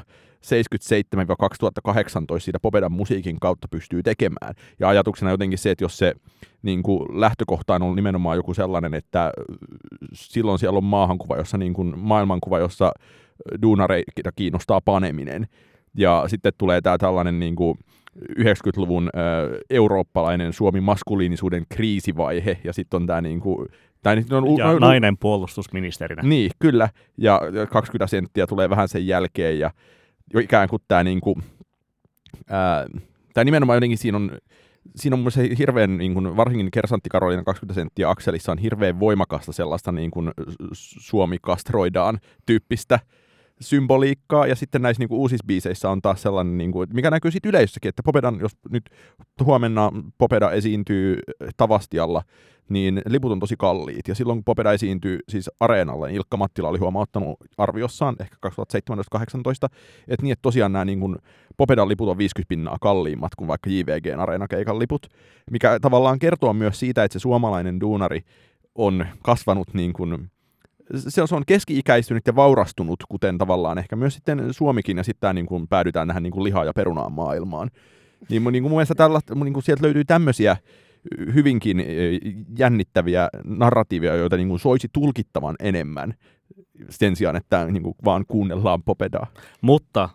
77-2018 siitä Popedan musiikin kautta pystyy tekemään. Ja ajatuksena jotenkin se, että jos se niin kuin lähtökohta on nimenomaan joku sellainen, että silloin siellä on maahankuva, jossa niin kuin maailmankuva, jossa duunareita kiinnostaa paneminen. Ja sitten tulee tämä tällainen niin kuin 90-luvun äh, eurooppalainen Suomi maskuliinisuuden kriisivaihe, ja sitten on tämä niin kuin, tai nyt on, ja on, nainen puolustusministerinä. Niin, kyllä, ja 20 senttiä tulee vähän sen jälkeen, ja ikään kuin tämä niin kuin, ää, tai nimenomaan jotenkin siinä on siinä on se hirveän, niin kuin, varsinkin Kersantti Karolina 20 senttiä akselissa on hirveän voimakasta sellaista niin kuin, Suomi kastroidaan tyyppistä symboliikkaa, ja sitten näissä niin kuin, uusissa biiseissä on taas sellainen, niin kuin, mikä näkyy sitten yleisössäkin, että Popedan, jos nyt huomenna Popeda esiintyy Tavastialla, niin liput on tosi kalliit. Ja silloin kun Popeda esiintyy siis areenalla, niin Ilkka Mattila oli huomauttanut arviossaan ehkä 2017-2018, että niin, että tosiaan nämä niin kuin, Popedan liput on 50 pinnaa kalliimmat kuin vaikka JVGn areenakeikan liput, mikä tavallaan kertoo myös siitä, että se suomalainen duunari on kasvanut niin kuin, se on, se on keski-ikäistynyt ja vaurastunut, kuten tavallaan ehkä myös sitten Suomikin, ja sitten niin kuin päädytään tähän niin kuin lihaa ja perunaan maailmaan. Niin, niin kuin mun mielestä tällä, niin kuin sieltä löytyy tämmöisiä hyvinkin jännittäviä narratiivia, joita niin kuin soisi tulkittavan enemmän sen sijaan, että niin kuin vaan kuunnellaan popedaa. Mutta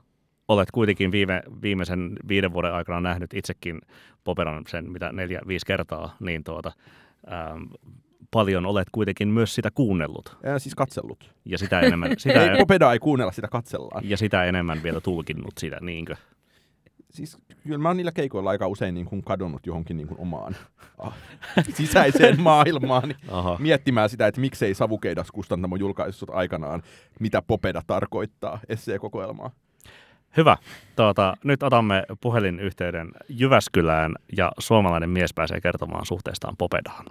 olet kuitenkin viime, viimeisen viiden vuoden aikana nähnyt itsekin Poperan sen mitä neljä, viisi kertaa, niin tuota, ähm, paljon olet kuitenkin myös sitä kuunnellut. Ja siis katsellut. Ja sitä enemmän... Sitä ei, en... Popedaa ei kuunnella, sitä katsellaan. Ja sitä enemmän vielä tulkinnut sitä, niinkö? Siis kyllä mä oon niillä keikoilla aika usein niin kuin kadonnut johonkin niin kuin omaan ah, sisäiseen maailmaan Aha. miettimään sitä, että miksei Savukeidas kustantamo julkaissut aikanaan, mitä Popeda tarkoittaa esseekokoelmaa. Hyvä. Tuota, nyt otamme puhelinyhteyden Jyväskylään ja suomalainen mies pääsee kertomaan suhteestaan Popedaan.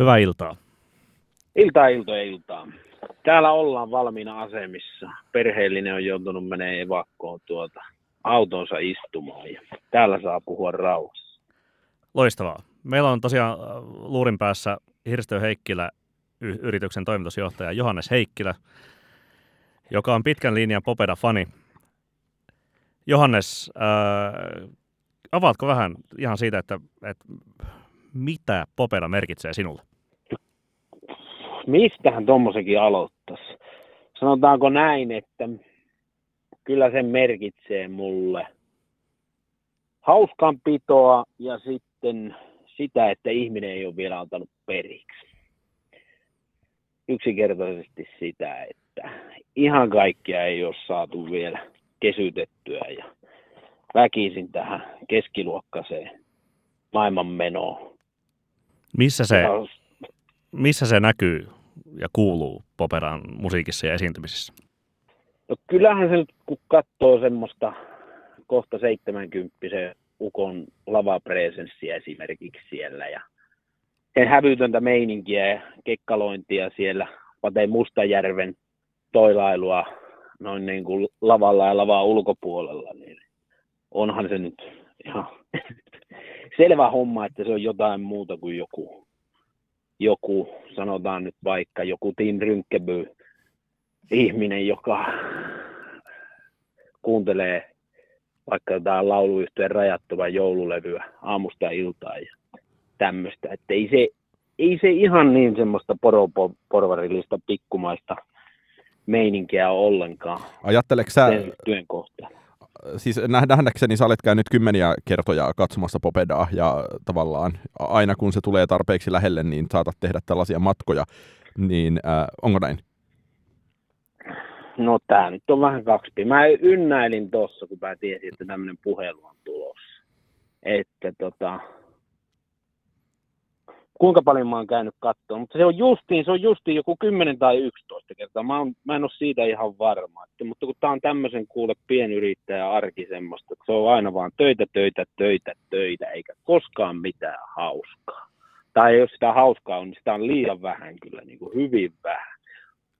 Hyvää iltaa. Iltaa, iltaa, iltaa. Täällä ollaan valmiina asemissa. Perheellinen on joutunut menemään evakkoon tuota autonsa istumaan ja täällä saa puhua rauhassa. Loistavaa. Meillä on tosiaan äh, luurin päässä Hirstö Heikkilä, yrityksen toimitusjohtaja Johannes Heikkilä, joka on pitkän linjan Popeda-fani. Johannes, äh, avaatko vähän ihan siitä, että, että mitä Popeda merkitsee sinulle? Mistähän tuommoisenkin aloittaisi? Sanotaanko näin, että kyllä se merkitsee mulle hauskanpitoa ja sitten sitä, että ihminen ei ole vielä antanut periksi. Yksinkertaisesti sitä, että ihan kaikkia ei ole saatu vielä kesytettyä ja väkisin tähän keskiluokkaiseen maailmanmenoon. Missä se, missä se näkyy ja kuuluu Poperan musiikissa ja esiintymisissä? No kyllähän se nyt, kun katsoo semmoista kohta 70 ukon lavapresenssiä esimerkiksi siellä ja sen hävytöntä meininkiä ja kekkalointia siellä Pate Mustajärven toilailua noin niin kuin lavalla ja lavaa ulkopuolella, niin onhan se nyt ihan selvä homma, että se on jotain muuta kuin joku joku, sanotaan nyt vaikka joku Tim Rynkeby, ihminen, joka kuuntelee vaikka jotain lauluyhtyeen rajattua joululevyä aamusta iltaan ja tämmöistä. Että ei se, ei se ihan niin semmoista poroporvarillista pikkumaista meininkiä ollenkaan. Ajatteleeko sä, työn kohtaan siis nähdäkseni sä olet käynyt kymmeniä kertoja katsomassa Popedaa ja tavallaan aina kun se tulee tarpeeksi lähelle, niin saatat tehdä tällaisia matkoja, niin äh, onko näin? No tää nyt on vähän kaksi. Mä ynnäilin tossa, kun mä tiesin, että tämmöinen puhelu on tulossa. Että tota, kuinka paljon mä oon käynyt katsoa, mutta se on justiin, se on justiin joku 10 tai 11 kertaa. Mä, on, mä en ole siitä ihan varma, että, mutta kun tää on tämmöisen kuule pienyrittäjä arki semmoista, että se on aina vaan töitä, töitä, töitä, töitä, eikä koskaan mitään hauskaa. Tai jos sitä hauskaa on, niin sitä on liian vähän kyllä, niin kuin hyvin vähän.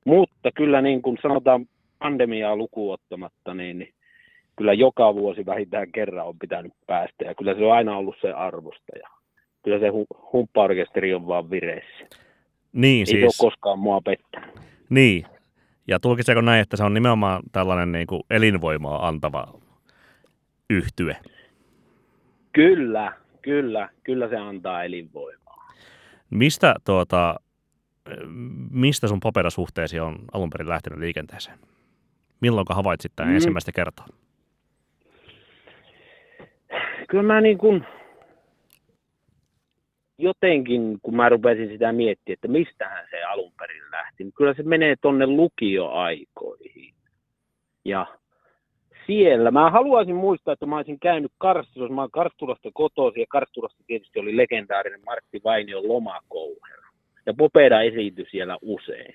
Mutta kyllä niin kuin sanotaan pandemiaa lukuottamatta, niin, niin kyllä joka vuosi vähintään kerran on pitänyt päästä ja kyllä se on aina ollut se arvosta. Kyllä se hu- humppaorkesteri on vaan vireessä. Niin, Ei siis... ole koskaan mua pettänyt. Niin, ja tulkitseeko näin, että se on nimenomaan tällainen niin kuin elinvoimaa antava yhtye? Kyllä, kyllä, kyllä se antaa elinvoimaa. Mistä, tuota, mistä sun paperasuhteesi on alun perin lähtenyt liikenteeseen? Milloin havaitsit tämän mm. ensimmäistä kertaa? Kyllä mä niin kuin jotenkin, kun mä rupesin sitä miettimään, että mistähän se alun perin lähti, niin kyllä se menee tonne lukioaikoihin. Ja siellä, mä haluaisin muistaa, että mä olisin käynyt Karstulassa, mä olen Karstulasta kotoisin, ja Karstulasta tietysti oli legendaarinen Martti Vainion lomakouhero. Ja Popeda esiintyi siellä usein.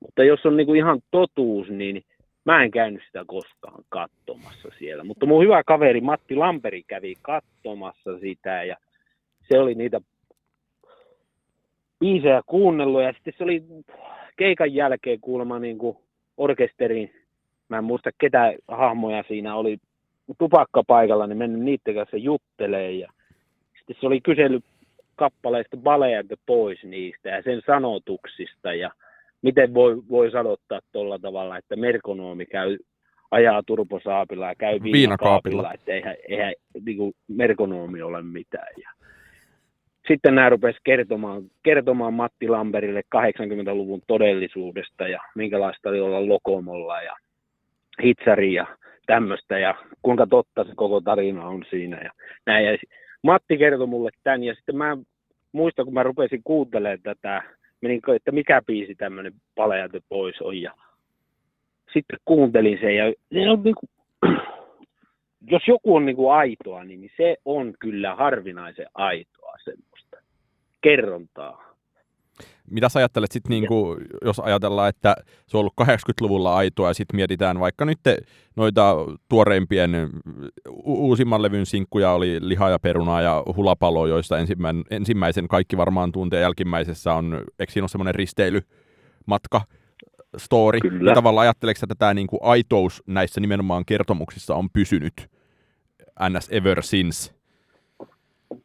Mutta jos on niinku ihan totuus, niin mä en käynyt sitä koskaan katsomassa siellä. Mutta mun hyvä kaveri Matti Lamperi kävi katsomassa sitä, ja se oli niitä biisejä kuunnellut ja sitten se oli keikan jälkeen kuulemma niin kuin orkesterin, mä en muista ketä hahmoja siinä oli tupakkapaikalla, niin mennyt niiden kanssa juttelee ja sitten se oli kysely kappaleista Baleat pois niistä ja sen sanotuksista ja miten voi, voi sanottaa tuolla tavalla, että merkonoomi käy ajaa turposaapilla ja käy viinakaapilla, että eihän, eihän niin kuin merkonoomi ole mitään. Ja sitten nämä rupesi kertomaan, kertomaan Matti Lamberille 80-luvun todellisuudesta ja minkälaista oli olla Lokomolla ja Hitsari ja tämmöistä ja kuinka totta se koko tarina on siinä. Ja näin. Ja Matti kertoi mulle tämän ja sitten mä muistan, kun mä rupesin kuuntelemaan tätä, menin, että mikä biisi tämmöinen Palejate pois on ja sitten kuuntelin sen ja se on niin kuin, jos joku on niin kuin aitoa, niin se on kyllä harvinaisen aitoa semmoista kerrontaa. Mitä sä ajattelet sitten, niin kuin, jos ajatellaan, että se on ollut 80-luvulla aitoa ja sitten mietitään vaikka nyt noita tuoreimpien uusimman levyn sinkkuja oli Liha ja perunaa ja Hulapalo, joista ensimmäisen, ensimmäisen kaikki varmaan tuntee jälkimmäisessä on, eikö siinä ole semmoinen risteilymatka, story. Kyllä. Ja tavallaan ajatteleeko että tämä niin kuin aitous näissä nimenomaan kertomuksissa on pysynyt ns. ever since?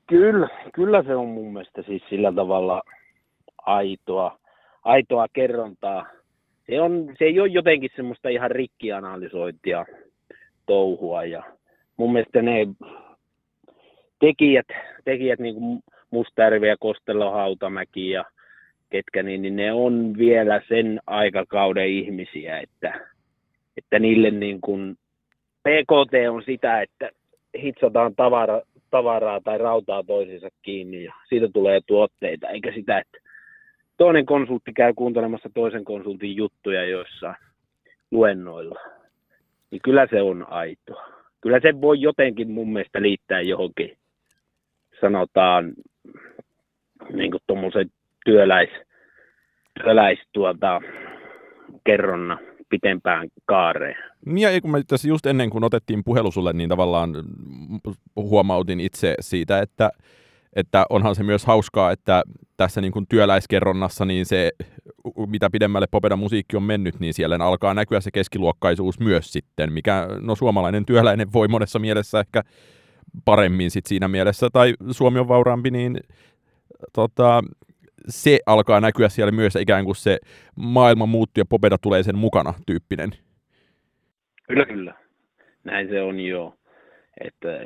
Kyllä, kyllä se on mun mielestä siis sillä tavalla aitoa, aitoa kerrontaa. Se, on, se ei ole jotenkin semmoista ihan rikkianalysointia touhua ja mun mielestä ne tekijät, tekijät niin kuin Mustajärvi ja Kostelo Hautamäki ja ketkä, niin, niin ne on vielä sen aikakauden ihmisiä, että, että niille niin kuin PKT on sitä, että hitsataan tavara, tavaraa tai rautaa toisiinsa kiinni ja siitä tulee tuotteita, eikä sitä, että toinen konsultti käy kuuntelemassa toisen konsultin juttuja joissa luennoilla. Niin kyllä se on aitoa. Kyllä se voi jotenkin mun mielestä liittää johonkin, sanotaan, niin kuin tuommoisen työläis, työläis tuota, kerronna pitempään kaareen. Niin ja kun mä tässä just ennen kuin otettiin puhelu sulle, niin tavallaan huomautin itse siitä, että, että onhan se myös hauskaa, että tässä niin kuin työläiskerronnassa niin se, mitä pidemmälle Popeda musiikki on mennyt, niin siellä alkaa näkyä se keskiluokkaisuus myös sitten, mikä no suomalainen työläinen voi monessa mielessä ehkä paremmin sit siinä mielessä, tai Suomi on vauraampi, niin tota, se alkaa näkyä siellä myös ikään kuin se maailma muuttuu ja Popeda tulee sen mukana tyyppinen. Kyllä, kyllä. Näin se on jo. Että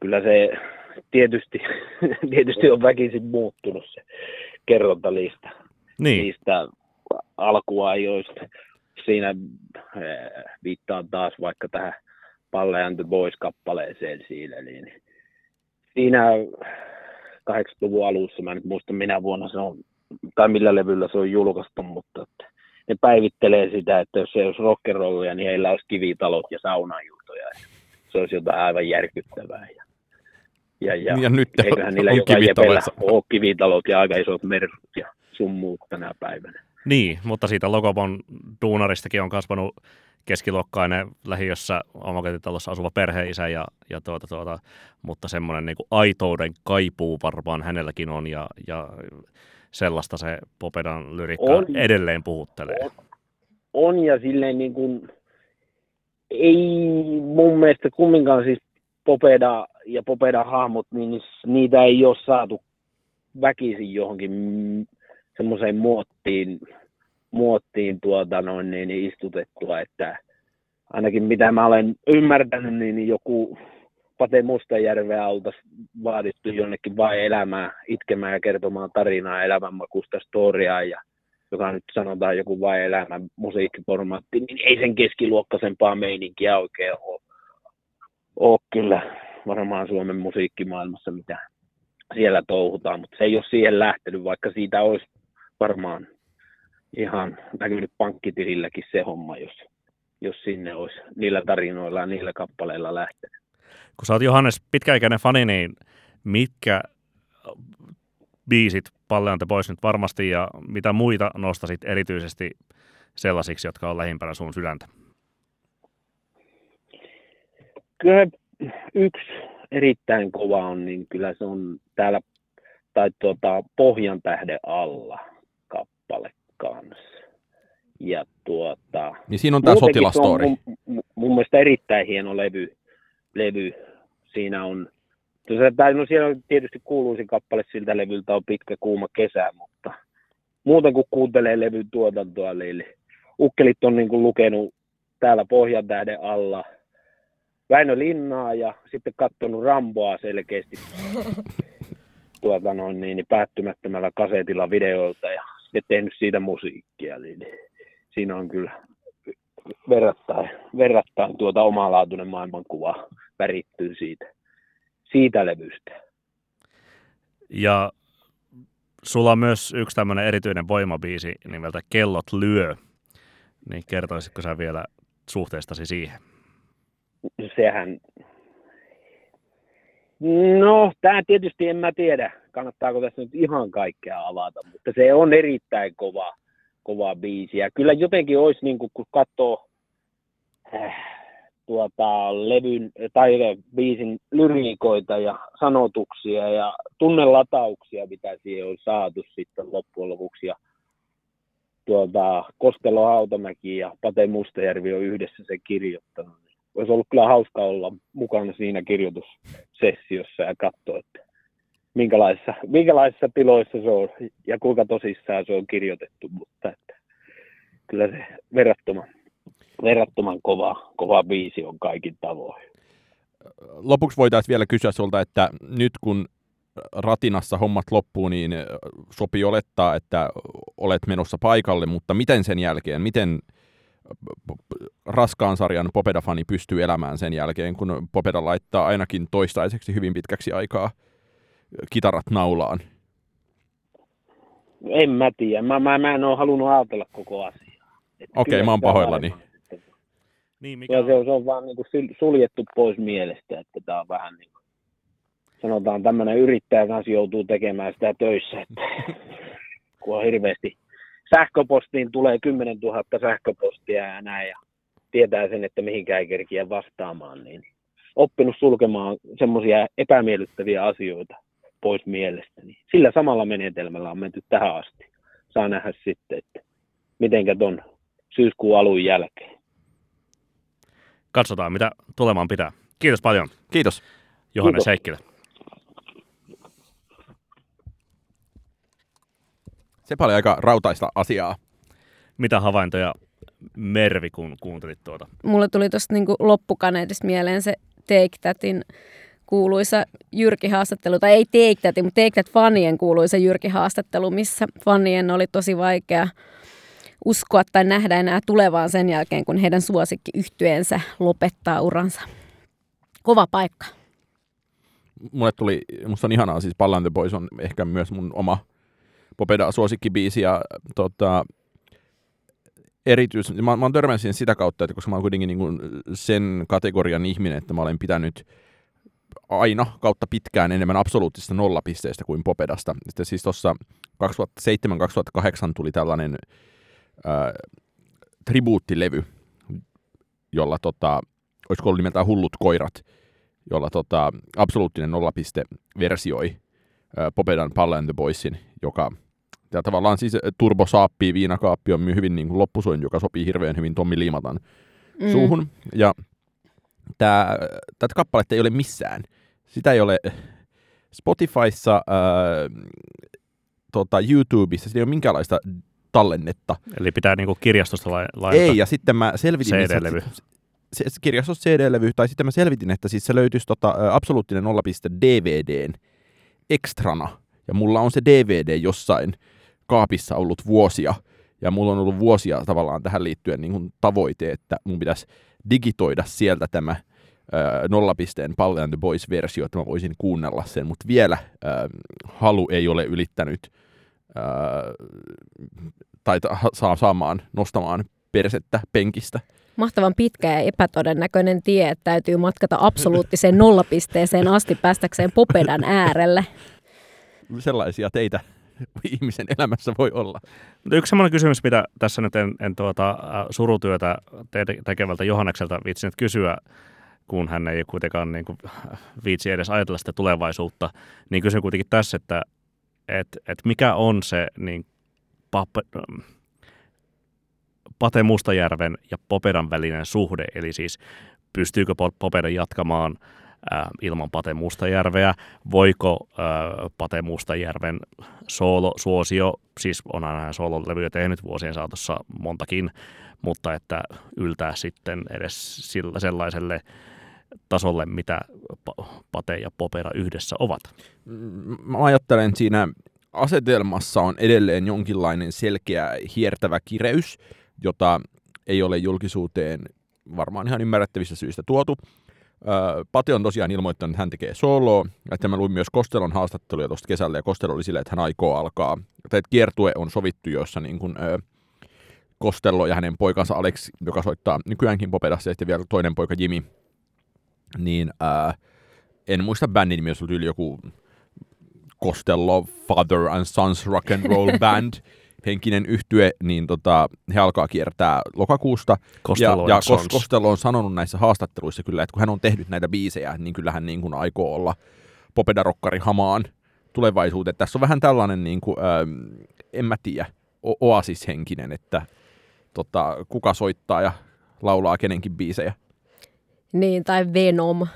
kyllä se tietysti, tietysti on väkisin muuttunut se kerrontalista. Niin. Niistä alkuajoista. Siinä eh, viittaan taas vaikka tähän Palle and the Boys-kappaleeseen siinä, niin siinä 80-luvun alussa, mä en nyt muista minä vuonna se on, tai millä levyllä se on julkaistu, mutta että ne päivittelee sitä, että jos se olisi rockerollia, niin heillä olisi kivitalot ja saunajuutoja. Se olisi jotain aivan järkyttävää. Ja, ja, ja, ja nyt eiköhän niillä on jepellä ole kivitalot ja aika isot mersut ja sun muut tänä päivänä. Niin, mutta siitä Logopon duunaristakin on kasvanut keskiluokkainen lähiössä omakotitalossa asuva perheisä, ja, ja tuota, tuota, mutta semmoinen niin aitouden kaipuu varmaan hänelläkin on, ja, ja sellaista se Popedan lyrikka on, edelleen puhuttelee. On, on ja silleen niin kuin, ei mun mielestä kumminkaan siis Popeda ja Popeda hahmot, niin niitä ei ole saatu väkisin johonkin semmoiseen muottiin, muottiin tuota noin, niin istutettua, että ainakin mitä mä olen ymmärtänyt, niin joku Pate Mustajärveä oltaisiin vaadittu jonnekin vain elämää, itkemään ja kertomaan tarinaa elämänmakusta storiaa, ja joka nyt sanotaan joku vain elämän musiikkiformaatti, niin ei sen keskiluokkaisempaa meininkiä oikein ole, ole kyllä varmaan Suomen musiikkimaailmassa, mitä siellä touhutaan, mutta se ei ole siihen lähtenyt, vaikka siitä olisi varmaan ihan näkynyt pankkitililläkin se homma, jos, jos sinne olisi niillä tarinoilla ja niillä kappaleilla lähtenyt. Kun sä oot Johannes pitkäikäinen fani, niin mitkä biisit Palleante pois nyt varmasti ja mitä muita nostasit erityisesti sellaisiksi, jotka on lähimpänä sun sydäntä? Kyllä yksi erittäin kova on, niin kyllä se on täällä tai tuota, Pohjan tähden alla kappale kanssa. Ja tuota, niin siinä on tämä sotilastori. Mun, mun, mun, mielestä erittäin hieno levy. levy. Siinä on, tai no siellä tietysti kuuluisin kappale siltä levyltä on pitkä kuuma kesä, mutta muuten kun kuuntelee levyn tuotantoa, niin ukkelit on niin kuin lukenut täällä Pohjan tähden alla Väinö Linnaa ja sitten katsonut Ramboa selkeästi tuota noin, niin, niin päättymättömällä kasetilla videoilta ja sitten tehnyt siitä musiikkia. Niin, niin siinä on kyllä verrattain, verrattain tuota omalaatuinen maailmankuva värittyy siitä, siitä levystä. Ja sulla on myös yksi tämmöinen erityinen voimabiisi nimeltä Kellot lyö. Niin kertoisitko sä vielä suhteestasi siihen? Sehän... No, tämä tietysti en mä tiedä, kannattaako tässä nyt ihan kaikkea avata, mutta se on erittäin kova, kova biisi. Ja kyllä jotenkin olisi, niin kuin, kun katsoo äh, tuota, levyn tai biisin lyriikoita ja sanotuksia ja tunnelatauksia, mitä siihen on saatu sitten loppujen lopuksi. Ja tuota, Kostelo Hautamäki ja Pate Mustajärvi on yhdessä se kirjoittanut. Olisi ollut kyllä hauska olla mukana siinä kirjoitussessiossa ja katsoa, että minkälaisissa, minkälaisissa tiloissa se on ja kuinka tosissaan se on kirjoitettu, mutta että kyllä se verrattoman, verrattoman kova, kova biisi on kaikin tavoin. Lopuksi voitaisiin vielä kysyä sulta, että nyt kun ratinassa hommat loppuu, niin sopii olettaa, että olet menossa paikalle, mutta miten sen jälkeen, miten raskaan sarjan Popeda-fani pystyy elämään sen jälkeen, kun Popeda laittaa ainakin toistaiseksi hyvin pitkäksi aikaa kitarat naulaan? En mä tiedä. Mä, mä, mä en ole halunnut ajatella koko asiaa. Okei, okay, mä oon pahoillani. Niin, mikä on? Se, on, se on vaan niin kuin suljettu pois mielestä, että tämä on vähän niin kuin, sanotaan tämmöinen yrittäjä kanssa joutuu tekemään sitä töissä, että kun on hirveästi sähköpostiin tulee 10 000 sähköpostia ja näin ja tietää sen, että mihinkään ei kerkiä vastaamaan, niin oppinut sulkemaan semmoisia epämiellyttäviä asioita pois mielestäni. Sillä samalla menetelmällä on menty tähän asti. Saa nähdä sitten, että mitenkä ton syyskuun alun jälkeen. Katsotaan, mitä tulemaan pitää. Kiitos paljon. Kiitos. Johannes Kiitos. Heikkilä. Se oli aika rautaista asiaa. Mitä havaintoja Mervi, kun kuuntelit tuota? Mulle tuli tuosta niinku loppukaneetista mieleen se Take Thatin kuuluisa Jyrki-haastattelu, tai ei Take That, mutta Take That fanien kuuluisa Jyrki-haastattelu, missä fanien oli tosi vaikea uskoa tai nähdä enää tulevaan sen jälkeen, kun heidän suosikki yhtyeensä lopettaa uransa. Kova paikka. Mulle tuli, musta on ihanaa, siis Pallan the Boys on ehkä myös mun oma Popeda suosikkibiisi ja tota, erityis, mä, mä siihen sitä kautta, että koska mä oon kuitenkin niin kuin sen kategorian ihminen, että mä olen pitänyt aina kautta pitkään enemmän absoluuttisesta nollapisteestä kuin Popedasta. Sitten siis tuossa 2007-2008 tuli tällainen äh, tribuuttilevy, jolla tota, olisiko ollut nimeltään Hullut koirat, jolla tota, absoluuttinen nollapiste versioi äh, Popedan Palla and the Boysin, joka ja tavallaan siis Turbo Saappi, viinakaappi on hyvin niin kuin loppusuin, joka sopii hirveän hyvin Tommi Liimatan mm. suuhun. Ja tää, tätä kappaletta ei ole missään. Sitä ei ole Spotifyssa, ää, tota, YouTubessa, siinä ei ole minkäänlaista tallennetta. Eli pitää niinku kirjastosta laittaa Ei, ja sitten mä selvitin... CD-levy. Se, kirjastosta CD-levy, tai sitten mä selvitin, että siis se löytyisi tota, absoluuttinen nollapiste DVDn ekstrana. Ja mulla on se DVD jossain kaapissa ollut vuosia, ja mulla on ollut vuosia tavallaan tähän liittyen niin kuin tavoite, että mun pitäisi digitoida sieltä tämä ö, nollapisteen Palle and the Boys-versio, että mä voisin kuunnella sen, mutta vielä ö, halu ei ole ylittänyt ö, tai ta- saa saamaan, nostamaan persettä penkistä. Mahtavan pitkä ja epätodennäköinen tie, että täytyy matkata absoluuttiseen nollapisteeseen asti päästäkseen Popedan äärelle. Sellaisia teitä ihmisen elämässä voi olla. Yksi semmoinen kysymys, mitä tässä nyt en, en tuota, surutyötä te- tekevältä Johannekselta viitsinyt kysyä, kun hän ei kuitenkaan niin kuin, viitsi edes ajatella sitä tulevaisuutta, niin kysyn kuitenkin tässä, että et, et mikä on se niin, pape, Pate Mustajärven ja Popedan välinen suhde, eli siis pystyykö Po- Popeda jatkamaan ää, ilman Pate Mustajärveä, voiko ää, Pate Mustajärven soolo-suosio, siis on aina soololevyjä tehnyt vuosien saatossa montakin, mutta että yltää sitten edes sillä sellaiselle tasolle, mitä Pa- Pate ja Popera yhdessä ovat. Mm, Mä ajattelen siinä asetelmassa on edelleen jonkinlainen selkeä hiertävä kireys, jota ei ole julkisuuteen varmaan ihan ymmärrettävistä syistä tuotu. Pate on tosiaan ilmoittanut, että hän tekee soloa, että mä luin myös Kostelon haastatteluja tuosta kesällä, ja Kostelo oli silleen, että hän aikoo alkaa, tai että kiertue on sovittu, jossa niin kuin, öö, Kostello ja hänen poikansa Alex, joka soittaa nykyäänkin Popedassa, ja sitten vielä toinen poika Jimmy, niin öö, en muista bändin nimi, jos oli joku Costello Father and Sons Rock and Roll Band henkinen yhtye, niin tota, he alkaa kiertää lokakuusta. Costello ja, ja and Sons. Kos- Costello on sanonut näissä haastatteluissa kyllä, että kun hän on tehnyt näitä biisejä, niin kyllä hän niin kuin aikoo olla popedarokkari hamaan tulevaisuuteen. Tässä on vähän tällainen, niin kuin, ähm, en mä tiedä, o- oasishenkinen, että tota, kuka soittaa ja laulaa kenenkin biisejä. Niin, tai Venom.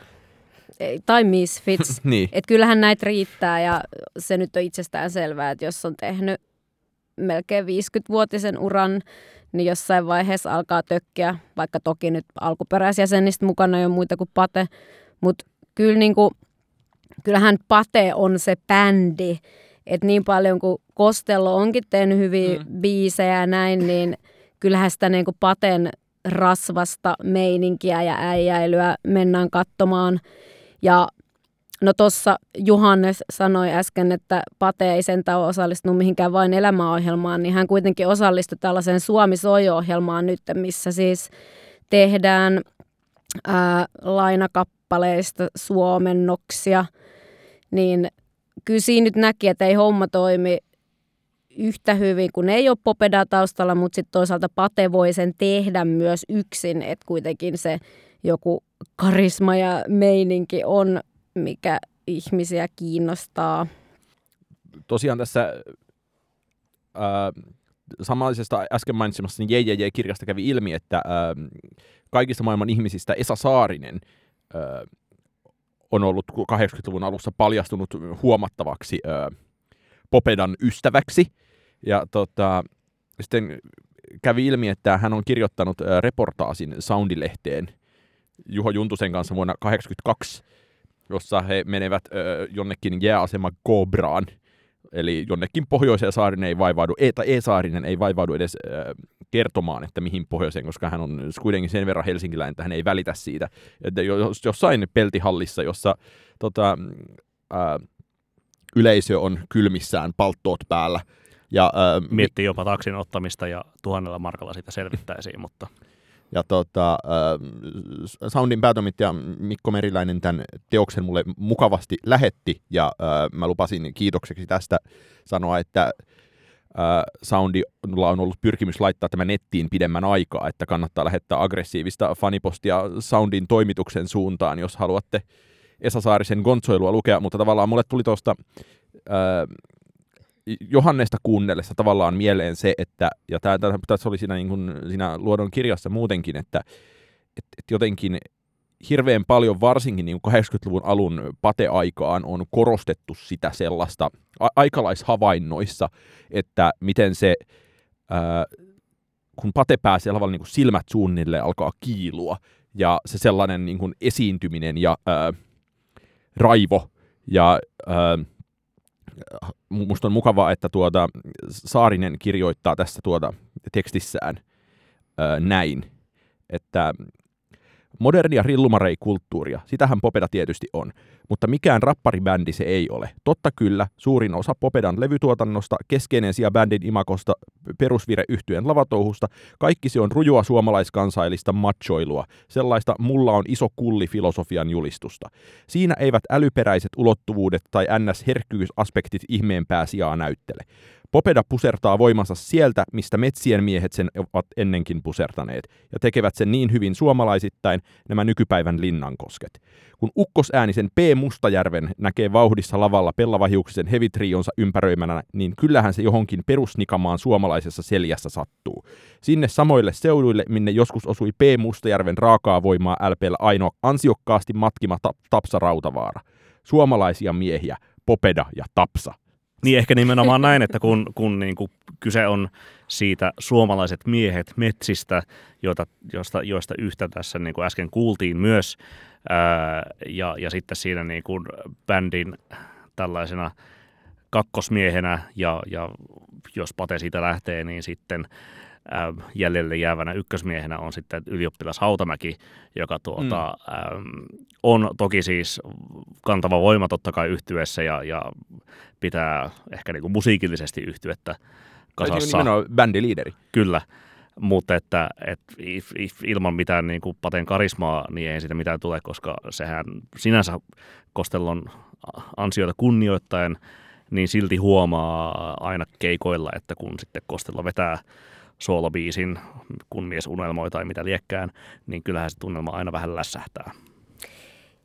Tai Misfits. niin. Et kyllähän näitä riittää ja se nyt on itsestään selvää, että jos on tehnyt melkein 50-vuotisen uran, niin jossain vaiheessa alkaa tökkiä, vaikka toki nyt alkuperäisjäsenistä mukana ei ole muita kuin Pate, mutta kyllä niinku, kyllähän Pate on se bändi, että niin paljon kuin Kostello onkin tehnyt hyviä mm. biisejä ja näin, niin kyllähän sitä niinku Paten rasvasta meininkiä ja äijäilyä mennään katsomaan. Ja no tuossa Juhannes sanoi äsken, että Pate ei sentään ole osallistunut mihinkään vain elämäohjelmaan, niin hän kuitenkin osallistui tällaiseen Suomi Sojo-ohjelmaan nyt, missä siis tehdään ää, lainakappaleista suomennoksia, niin kyllä siinä nyt näki, että ei homma toimi yhtä hyvin, kun ei ole Popeda taustalla, mutta sitten toisaalta Pate voi sen tehdä myös yksin, että kuitenkin se joku karisma ja meininki on, mikä ihmisiä kiinnostaa. tosiaan tässä ää, samaisesta äsken mainitsemassa niin JJJ-kirjasta kävi ilmi, että ää, kaikista maailman ihmisistä Esa Saarinen ää, on ollut 80-luvun alussa paljastunut huomattavaksi ää, Popedan ystäväksi. Ja tota, sitten kävi ilmi, että hän on kirjoittanut ää, reportaasin Soundilehteen Juho Juntusen kanssa vuonna 1982, jossa he menevät ö, jonnekin jääasema Kobraan, eli jonnekin pohjoiseen Saarinen ei vaivaudu, e, tai E-Saarinen ei vaivaudu edes ö, kertomaan, että mihin pohjoiseen, koska hän on kuitenkin sen verran helsinkiläinen, että hän ei välitä siitä. Että jos, jossain peltihallissa, jossa tota, ä, yleisö on kylmissään, palttoot päällä, ja ä, Miettii jopa taksin ottamista ja tuhannella markalla siitä selvittäisiin, mutta Ja tota, äh, Soundin päätoimittaja Mikko Meriläinen tämän teoksen mulle mukavasti lähetti, ja äh, mä lupasin kiitokseksi tästä sanoa, että äh, Soundilla on ollut pyrkimys laittaa tämä nettiin pidemmän aikaa, että kannattaa lähettää aggressiivista fanipostia Soundin toimituksen suuntaan, jos haluatte Esa Saarisen gonsoilua lukea, mutta tavallaan mulle tuli tuosta äh, Johannesta kuunnellessa tavallaan mieleen se, että, ja tämä, tässä oli siinä, niin kuin, siinä Luodon kirjassa muutenkin, että et, et jotenkin hirveän paljon varsinkin niin kuin 80-luvun alun pateaikaan on korostettu sitä sellaista a- aikalaishavainnoissa, että miten se, ää, kun pate pääsee lavalla niin silmät suunnille alkaa kiilua, ja se sellainen niin kuin esiintyminen ja ää, raivo ja ää, musta on mukavaa, että tuota, Saarinen kirjoittaa tässä tuota tekstissään ää, näin, että Modernia rillumarei-kulttuuria, sitähän Popeda tietysti on, mutta mikään rapparibändi se ei ole. Totta kyllä, suurin osa Popedan levytuotannosta, keskeinen sija bändin imakosta, perusvire yhtyen lavatouhusta, kaikki se on rujua suomalaiskansaillista machoilua, sellaista mulla on iso kulli filosofian julistusta. Siinä eivät älyperäiset ulottuvuudet tai ns-herkkyysaspektit ihmeempää sijaa näyttele. Popeda pusertaa voimansa sieltä, mistä metsien miehet sen ovat ennenkin pusertaneet, ja tekevät sen niin hyvin suomalaisittain nämä nykypäivän linnankosket. Kun ukkosäänisen P. Mustajärven näkee vauhdissa lavalla pellavahiuksisen hevitrionsa ympäröimänä, niin kyllähän se johonkin perusnikamaan suomalaisessa seljässä sattuu. Sinne samoille seuduille, minne joskus osui P. Mustajärven raakaa voimaa LPllä ainoa ansiokkaasti matkima ta- Tapsa Rautavaara. Suomalaisia miehiä, Popeda ja Tapsa. Niin ehkä nimenomaan näin, että kun, kun niin kuin kyse on siitä suomalaiset miehet metsistä, joita, joista, joista yhtä tässä niin kuin äsken kuultiin myös, ää, ja, ja sitten siinä niin kuin bändin tällaisena kakkosmiehenä, ja, ja jos Pate siitä lähtee, niin sitten jäljelle jäävänä ykkösmiehenä on sitten ylioppilas Hautamäki, joka tuota, mm. ää, on toki siis kantava voima totta kai yhtyessä ja, ja pitää ehkä niin kuin musiikillisesti yhtyettä kasassa. Nimenomaan bändiliideri. Kyllä, mutta että, että if, if, ilman mitään niin kuin paten karismaa, niin ei siitä mitään tule, koska sehän sinänsä Kostellon ansioita kunnioittaen, niin silti huomaa aina keikoilla, että kun sitten Kostello vetää soolobiisin, kun mies unelmoi tai mitä liekkään, niin kyllähän se tunnelma aina vähän lässähtää.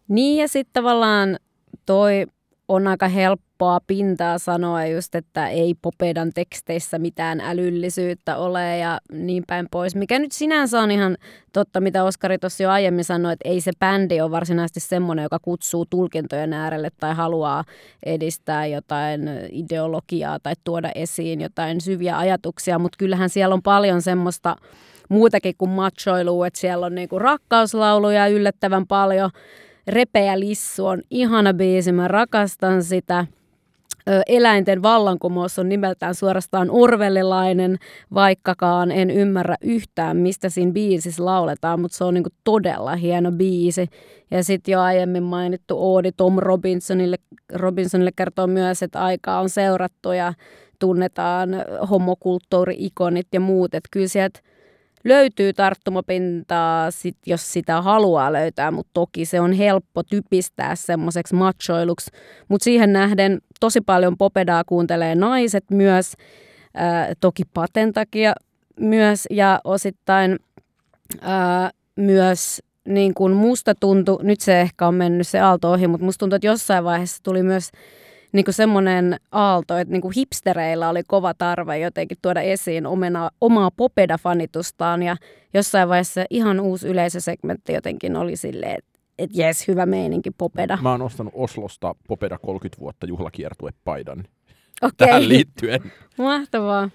Niin ja sitten tavallaan toi on aika helppoa pintaa sanoa just, että ei Popedan teksteissä mitään älyllisyyttä ole ja niin päin pois. Mikä nyt sinänsä on ihan totta, mitä Oskari tuossa jo aiemmin sanoi, että ei se bändi ole varsinaisesti semmoinen, joka kutsuu tulkintojen äärelle tai haluaa edistää jotain ideologiaa tai tuoda esiin jotain syviä ajatuksia, mutta kyllähän siellä on paljon semmoista muutakin kuin machoilua, että siellä on niinku rakkauslauluja yllättävän paljon – Repeä Lissu on ihana biisi, mä rakastan sitä. Eläinten vallankumous on nimeltään suorastaan orvelilainen, vaikkakaan en ymmärrä yhtään, mistä siinä biisissä lauletaan, mutta se on niin todella hieno biisi. Ja sitten jo aiemmin mainittu Oodi Tom Robinsonille, Robinsonille kertoo myös, että aikaa on seurattu ja tunnetaan homokulttuuri-ikonit ja muut. Että kyllä sieltä löytyy tarttumapintaa, sit, jos sitä haluaa löytää, mutta toki se on helppo typistää semmoiseksi machoiluksi. Mutta siihen nähden tosi paljon popedaa kuuntelee naiset myös, ää, toki paten takia myös ja osittain ää, myös niin kuin musta tuntui, nyt se ehkä on mennyt se aalto ohi, mutta musta tuntuu, että jossain vaiheessa tuli myös niin kuin semmoinen aalto, että niin kuin hipstereillä oli kova tarve jotenkin tuoda esiin omena, omaa popeda-fanitustaan ja jossain vaiheessa ihan uusi yleisösegmentti jotenkin oli silleen, että et jes, hyvä meininki popeda. Mä oon ostanut Oslosta popeda 30 vuotta juhlakiertuepaidan Okei. tähän liittyen. Mahtavaa.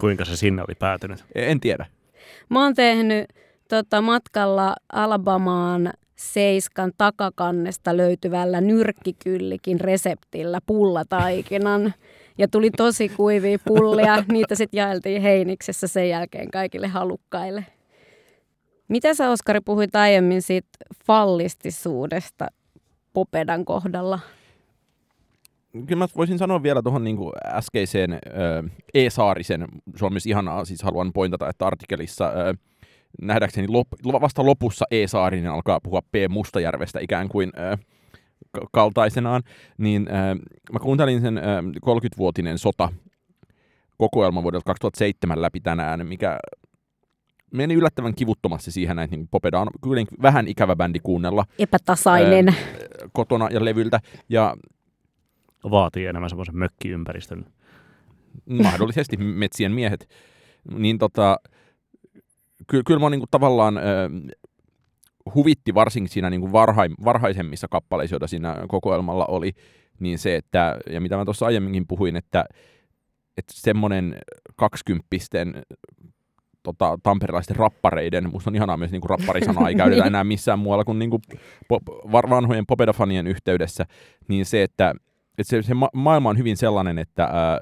Kuinka se sinne oli päätynyt? En tiedä. Mä oon tehnyt tota, matkalla Alabamaan Seiskan takakannesta löytyvällä nyrkkikyllikin reseptillä pullataikinan. Ja tuli tosi kuivia pullia. Niitä sitten jaeltiin Heiniksessä sen jälkeen kaikille halukkaille. Mitä sä Oskari puhuit aiemmin siitä fallistisuudesta Popedan kohdalla? Kyllä mä voisin sanoa vielä tuohon niin äskeiseen äh, E-Saarisen, se on myös ihanaa, siis haluan pointata, että artikkelissa äh, nähdäkseni lop, vasta lopussa E-Saarinen alkaa puhua P. Mustajärvestä ikään kuin äh, kaltaisenaan, niin äh, mä kuuntelin sen äh, 30-vuotinen sota kokoelma vuodelta 2007 läpi tänään, mikä meni yllättävän kivuttomasti siihen, että niin Popeda on kyllä vähän ikävä bändi kuunnella. Epätasainen. Ää, kotona ja levyltä. Ja Vaatii enemmän semmoisen mökkiympäristön. Mahdollisesti metsien miehet. Niin tota, ky- kyllä mä niin kuin tavallaan äh, huvitti varsinkin siinä niin kuin varhaisemmissa kappaleissa, joita siinä kokoelmalla oli, niin se, että, ja mitä mä tuossa aiemminkin puhuin, että, että semmoinen kaksikymppisten tota, tamperilaisten rappareiden, musta on ihanaa myös niin kuin rapparisanaa, ei käytetä enää missään muualla kuin, niin kuin pop, vanhojen popedafanien yhteydessä, niin se, että, että se, se ma- maailma on hyvin sellainen, että, ää,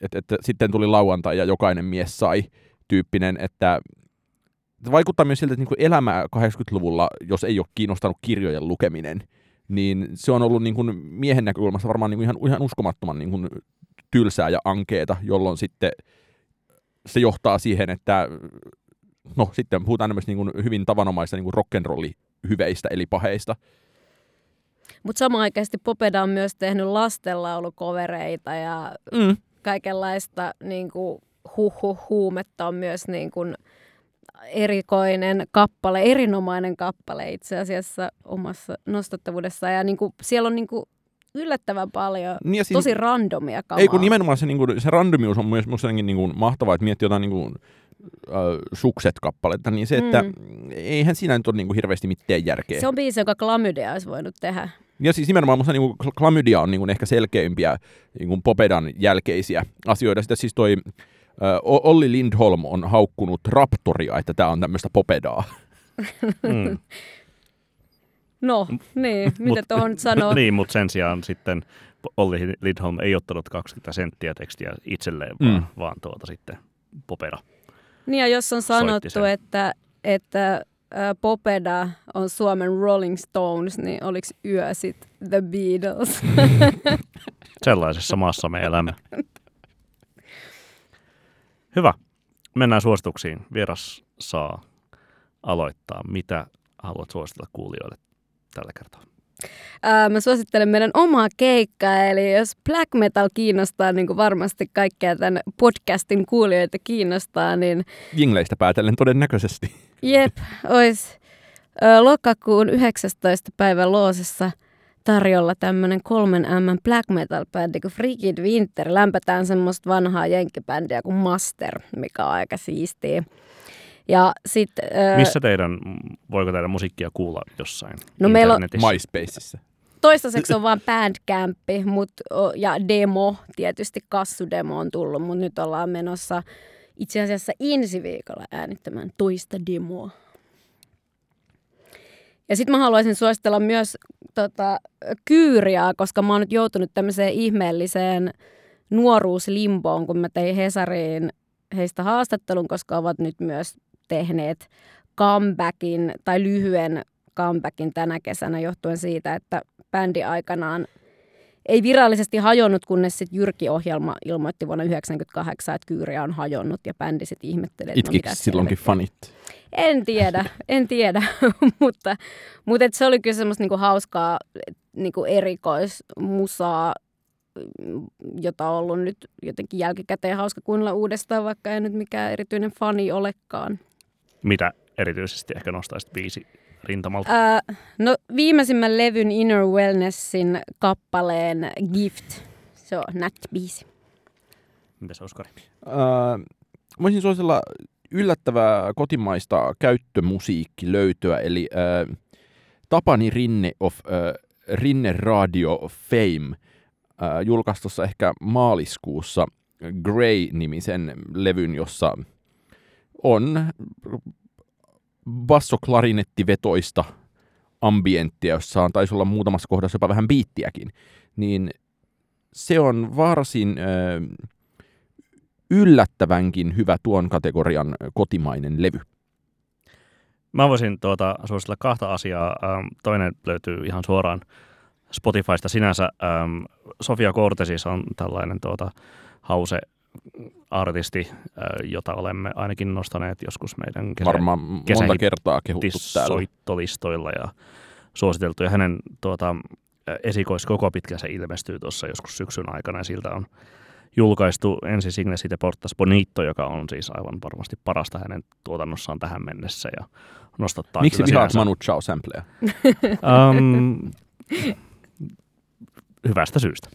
että, että sitten tuli lauantai ja jokainen mies sai, tyyppinen, että, vaikuttaa myös siltä, että niin elämä 80-luvulla, jos ei ole kiinnostanut kirjojen lukeminen, niin se on ollut niin kuin miehen näkökulmasta varmaan niin kuin ihan, ihan uskomattoman niin kuin tylsää ja ankeeta, jolloin sitten se johtaa siihen, että no sitten puhutaan niin kuin hyvin tavanomaista niin kuin rock'n'rolli-hyveistä eli paheista. Mutta samanaikaisesti Popeda on myös tehnyt lastenlaulukovereita ja mm. kaikenlaista niin kuin, huhu huumetta on myös niin kuin, erikoinen kappale, erinomainen kappale itse asiassa omassa nostettavuudessa. Ja niin kuin, siellä on niin kuin, yllättävän paljon, niin ja siis, tosi randomia kamaa. Ei kun nimenomaan se, niin kuin, se randomius on myös musta niin kuin, mahtavaa, että miettii jotain niin kuin, äh, sukset-kappaletta, niin se, että mm. eihän siinä nyt ole niin kuin, hirveästi mitään järkeä. Se on biisi, joka Klamydia olisi voinut tehdä. Ja siis nimenomaan musta niin kuin, Klamydia on niin kuin, ehkä selkeimpiä niin kuin Popedan jälkeisiä asioita. Sitten siis toi Olli Lindholm on haukkunut Raptoria, että tämä on tämmöistä popedaa. Mm. No, niin, mitä tuohon nyt sanoo? niin, mutta sen sijaan sitten Olli Lindholm ei ottanut 20 senttiä tekstiä itselleen, mm. vaan, vaan tuota sitten popeda. Niin ja jos on sanottu, että, että Popeda on Suomen Rolling Stones, niin oliko yö sitten The Beatles? Sellaisessa maassa me elämme. Hyvä. Mennään suosituksiin. Vieras saa aloittaa. Mitä haluat suositella kuulijoille tällä kertaa? Ää, mä suosittelen meidän omaa keikkaa, eli jos black metal kiinnostaa, niin kuin varmasti kaikkea tämän podcastin kuulijoita kiinnostaa, niin... Jingleistä päätellen todennäköisesti. Jep, ois lokakuun 19. päivän Loosessa – tarjolla tämmöinen kolmen M black metal bändi kuin Frigid Winter. Lämpätään semmoista vanhaa jenkkibändiä kuin Master, mikä on aika siistiä. Ja sit, äh, Missä teidän, voiko teidän musiikkia kuulla jossain No meillä on MySpaceissa. Toistaiseksi on vain Bandcamp mut, ja demo, tietysti kassudemo on tullut, mutta nyt ollaan menossa itse asiassa ensi viikolla äänittämään toista demoa. Ja sitten mä haluaisin suositella myös tota, Kyyriaa, koska mä oon nyt joutunut tämmöiseen ihmeelliseen nuoruuslimboon, kun mä tein Hesariin heistä haastattelun, koska ovat nyt myös tehneet comebackin tai lyhyen comebackin tänä kesänä johtuen siitä, että bändi aikanaan ei virallisesti hajonnut, kunnes sitten Jyrki-ohjelma ilmoitti vuonna 1998, että Kyyriä on hajonnut ja bändi sitten ihmettelee, että no mitä silloinkin fanit? En tiedä, en tiedä, mutta, mutta et se oli kyllä semmoista niinku hauskaa niinku erikoismusaa, jota on ollut nyt jotenkin jälkikäteen hauska kuunnella uudestaan, vaikka ei nyt mikään erityinen fani olekaan. Mitä erityisesti ehkä nostaisit viisi rintamalta? Ää, no viimeisimmän levyn Inner Wellnessin kappaleen Gift. Se on nätti biisi. Mitäs Oskari? Äh, voisin suositella yllättävää kotimaista käyttömusiikki löytyä, eli äh, Tapani Rinne of äh, Rinne Radio Fame äh, julkaistussa ehkä maaliskuussa Grey-nimisen levyn, jossa on bassoklarinettivetoista ambienttia, jossa on taisi olla muutamassa kohdassa jopa vähän biittiäkin, niin se on varsin äh, yllättävänkin hyvä tuon kategorian kotimainen levy. Mä voisin tuota, suositella kahta asiaa. Ähm, toinen löytyy ihan suoraan Spotifysta sinänsä. Ähm, Sofia Cortesis on tällainen tuota, hause artisti, jota olemme ainakin nostaneet joskus meidän kesä, Varmaan monta kertaa kehuttu soittolistoilla ja suositeltu. Ja hänen tuota, esikois koko pitkä se ilmestyy tuossa joskus syksyn aikana ja siltä on julkaistu ensi Signe de Portas Bonito, joka on siis aivan varmasti parasta hänen tuotannossaan tähän mennessä ja nostattaa Miksi vihaat Manu Chao sampleja? um, hyvästä syystä.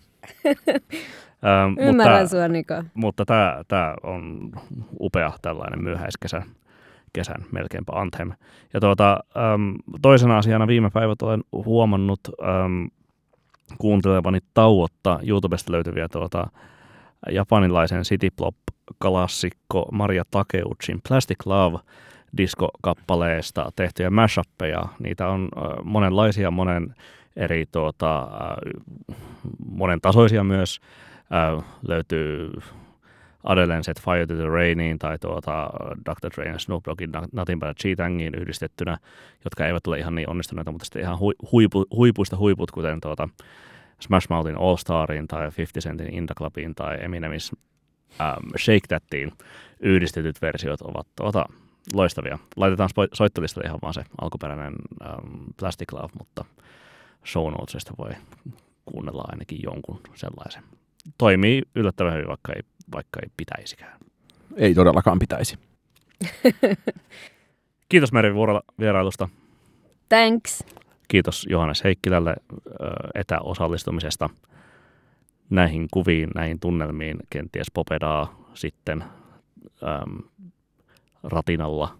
Um, Ymmärrän mutta, sua, Niko. Mutta tämä, tämä on upea tällainen myöhäiskesän kesän melkeinpä Anthem. Ja tuota, um, toisena asiana viime päivät olen huomannut um, kuuntelevani tauotta YouTubesta löytyviä tuota, japanilaisen citypop-klassikko Maria Takeuchin Plastic Love diskokappaleesta tehtyjä mashappeja. Niitä on monenlaisia, monen eri tuota, monen tasoisia myös. Löytyy Adelen Set Fire to the Rainiin tai tuota Dr. Dre ja Snoop Doggin Nothing But Cheatangiin yhdistettynä, jotka eivät ole ihan niin onnistuneita, mutta sitten ihan huipu, huipuista huiput, kuten tuota Smash Mouthin All Stariin tai 50 Centin In The Clubiin tai Eminemis um, Shake Thattiin yhdistetyt versiot ovat tuota, loistavia. Laitetaan soittolistalle ihan vaan se alkuperäinen um, Plastic Love, mutta show notesista voi kuunnella ainakin jonkun sellaisen. Toimii yllättävän hyvin, vaikka ei, vaikka ei pitäisikään. Ei todellakaan pitäisi. Kiitos Meri vierailusta. Thanks. Kiitos Johannes Heikkilälle etäosallistumisesta näihin kuviin, näihin tunnelmiin, kenties popedaa sitten äm, ratinalla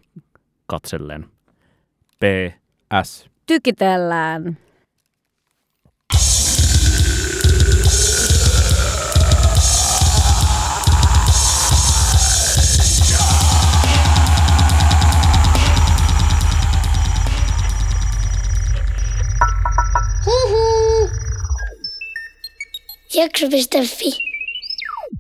katsellen. P. S. Tykitellään. Jakso.fi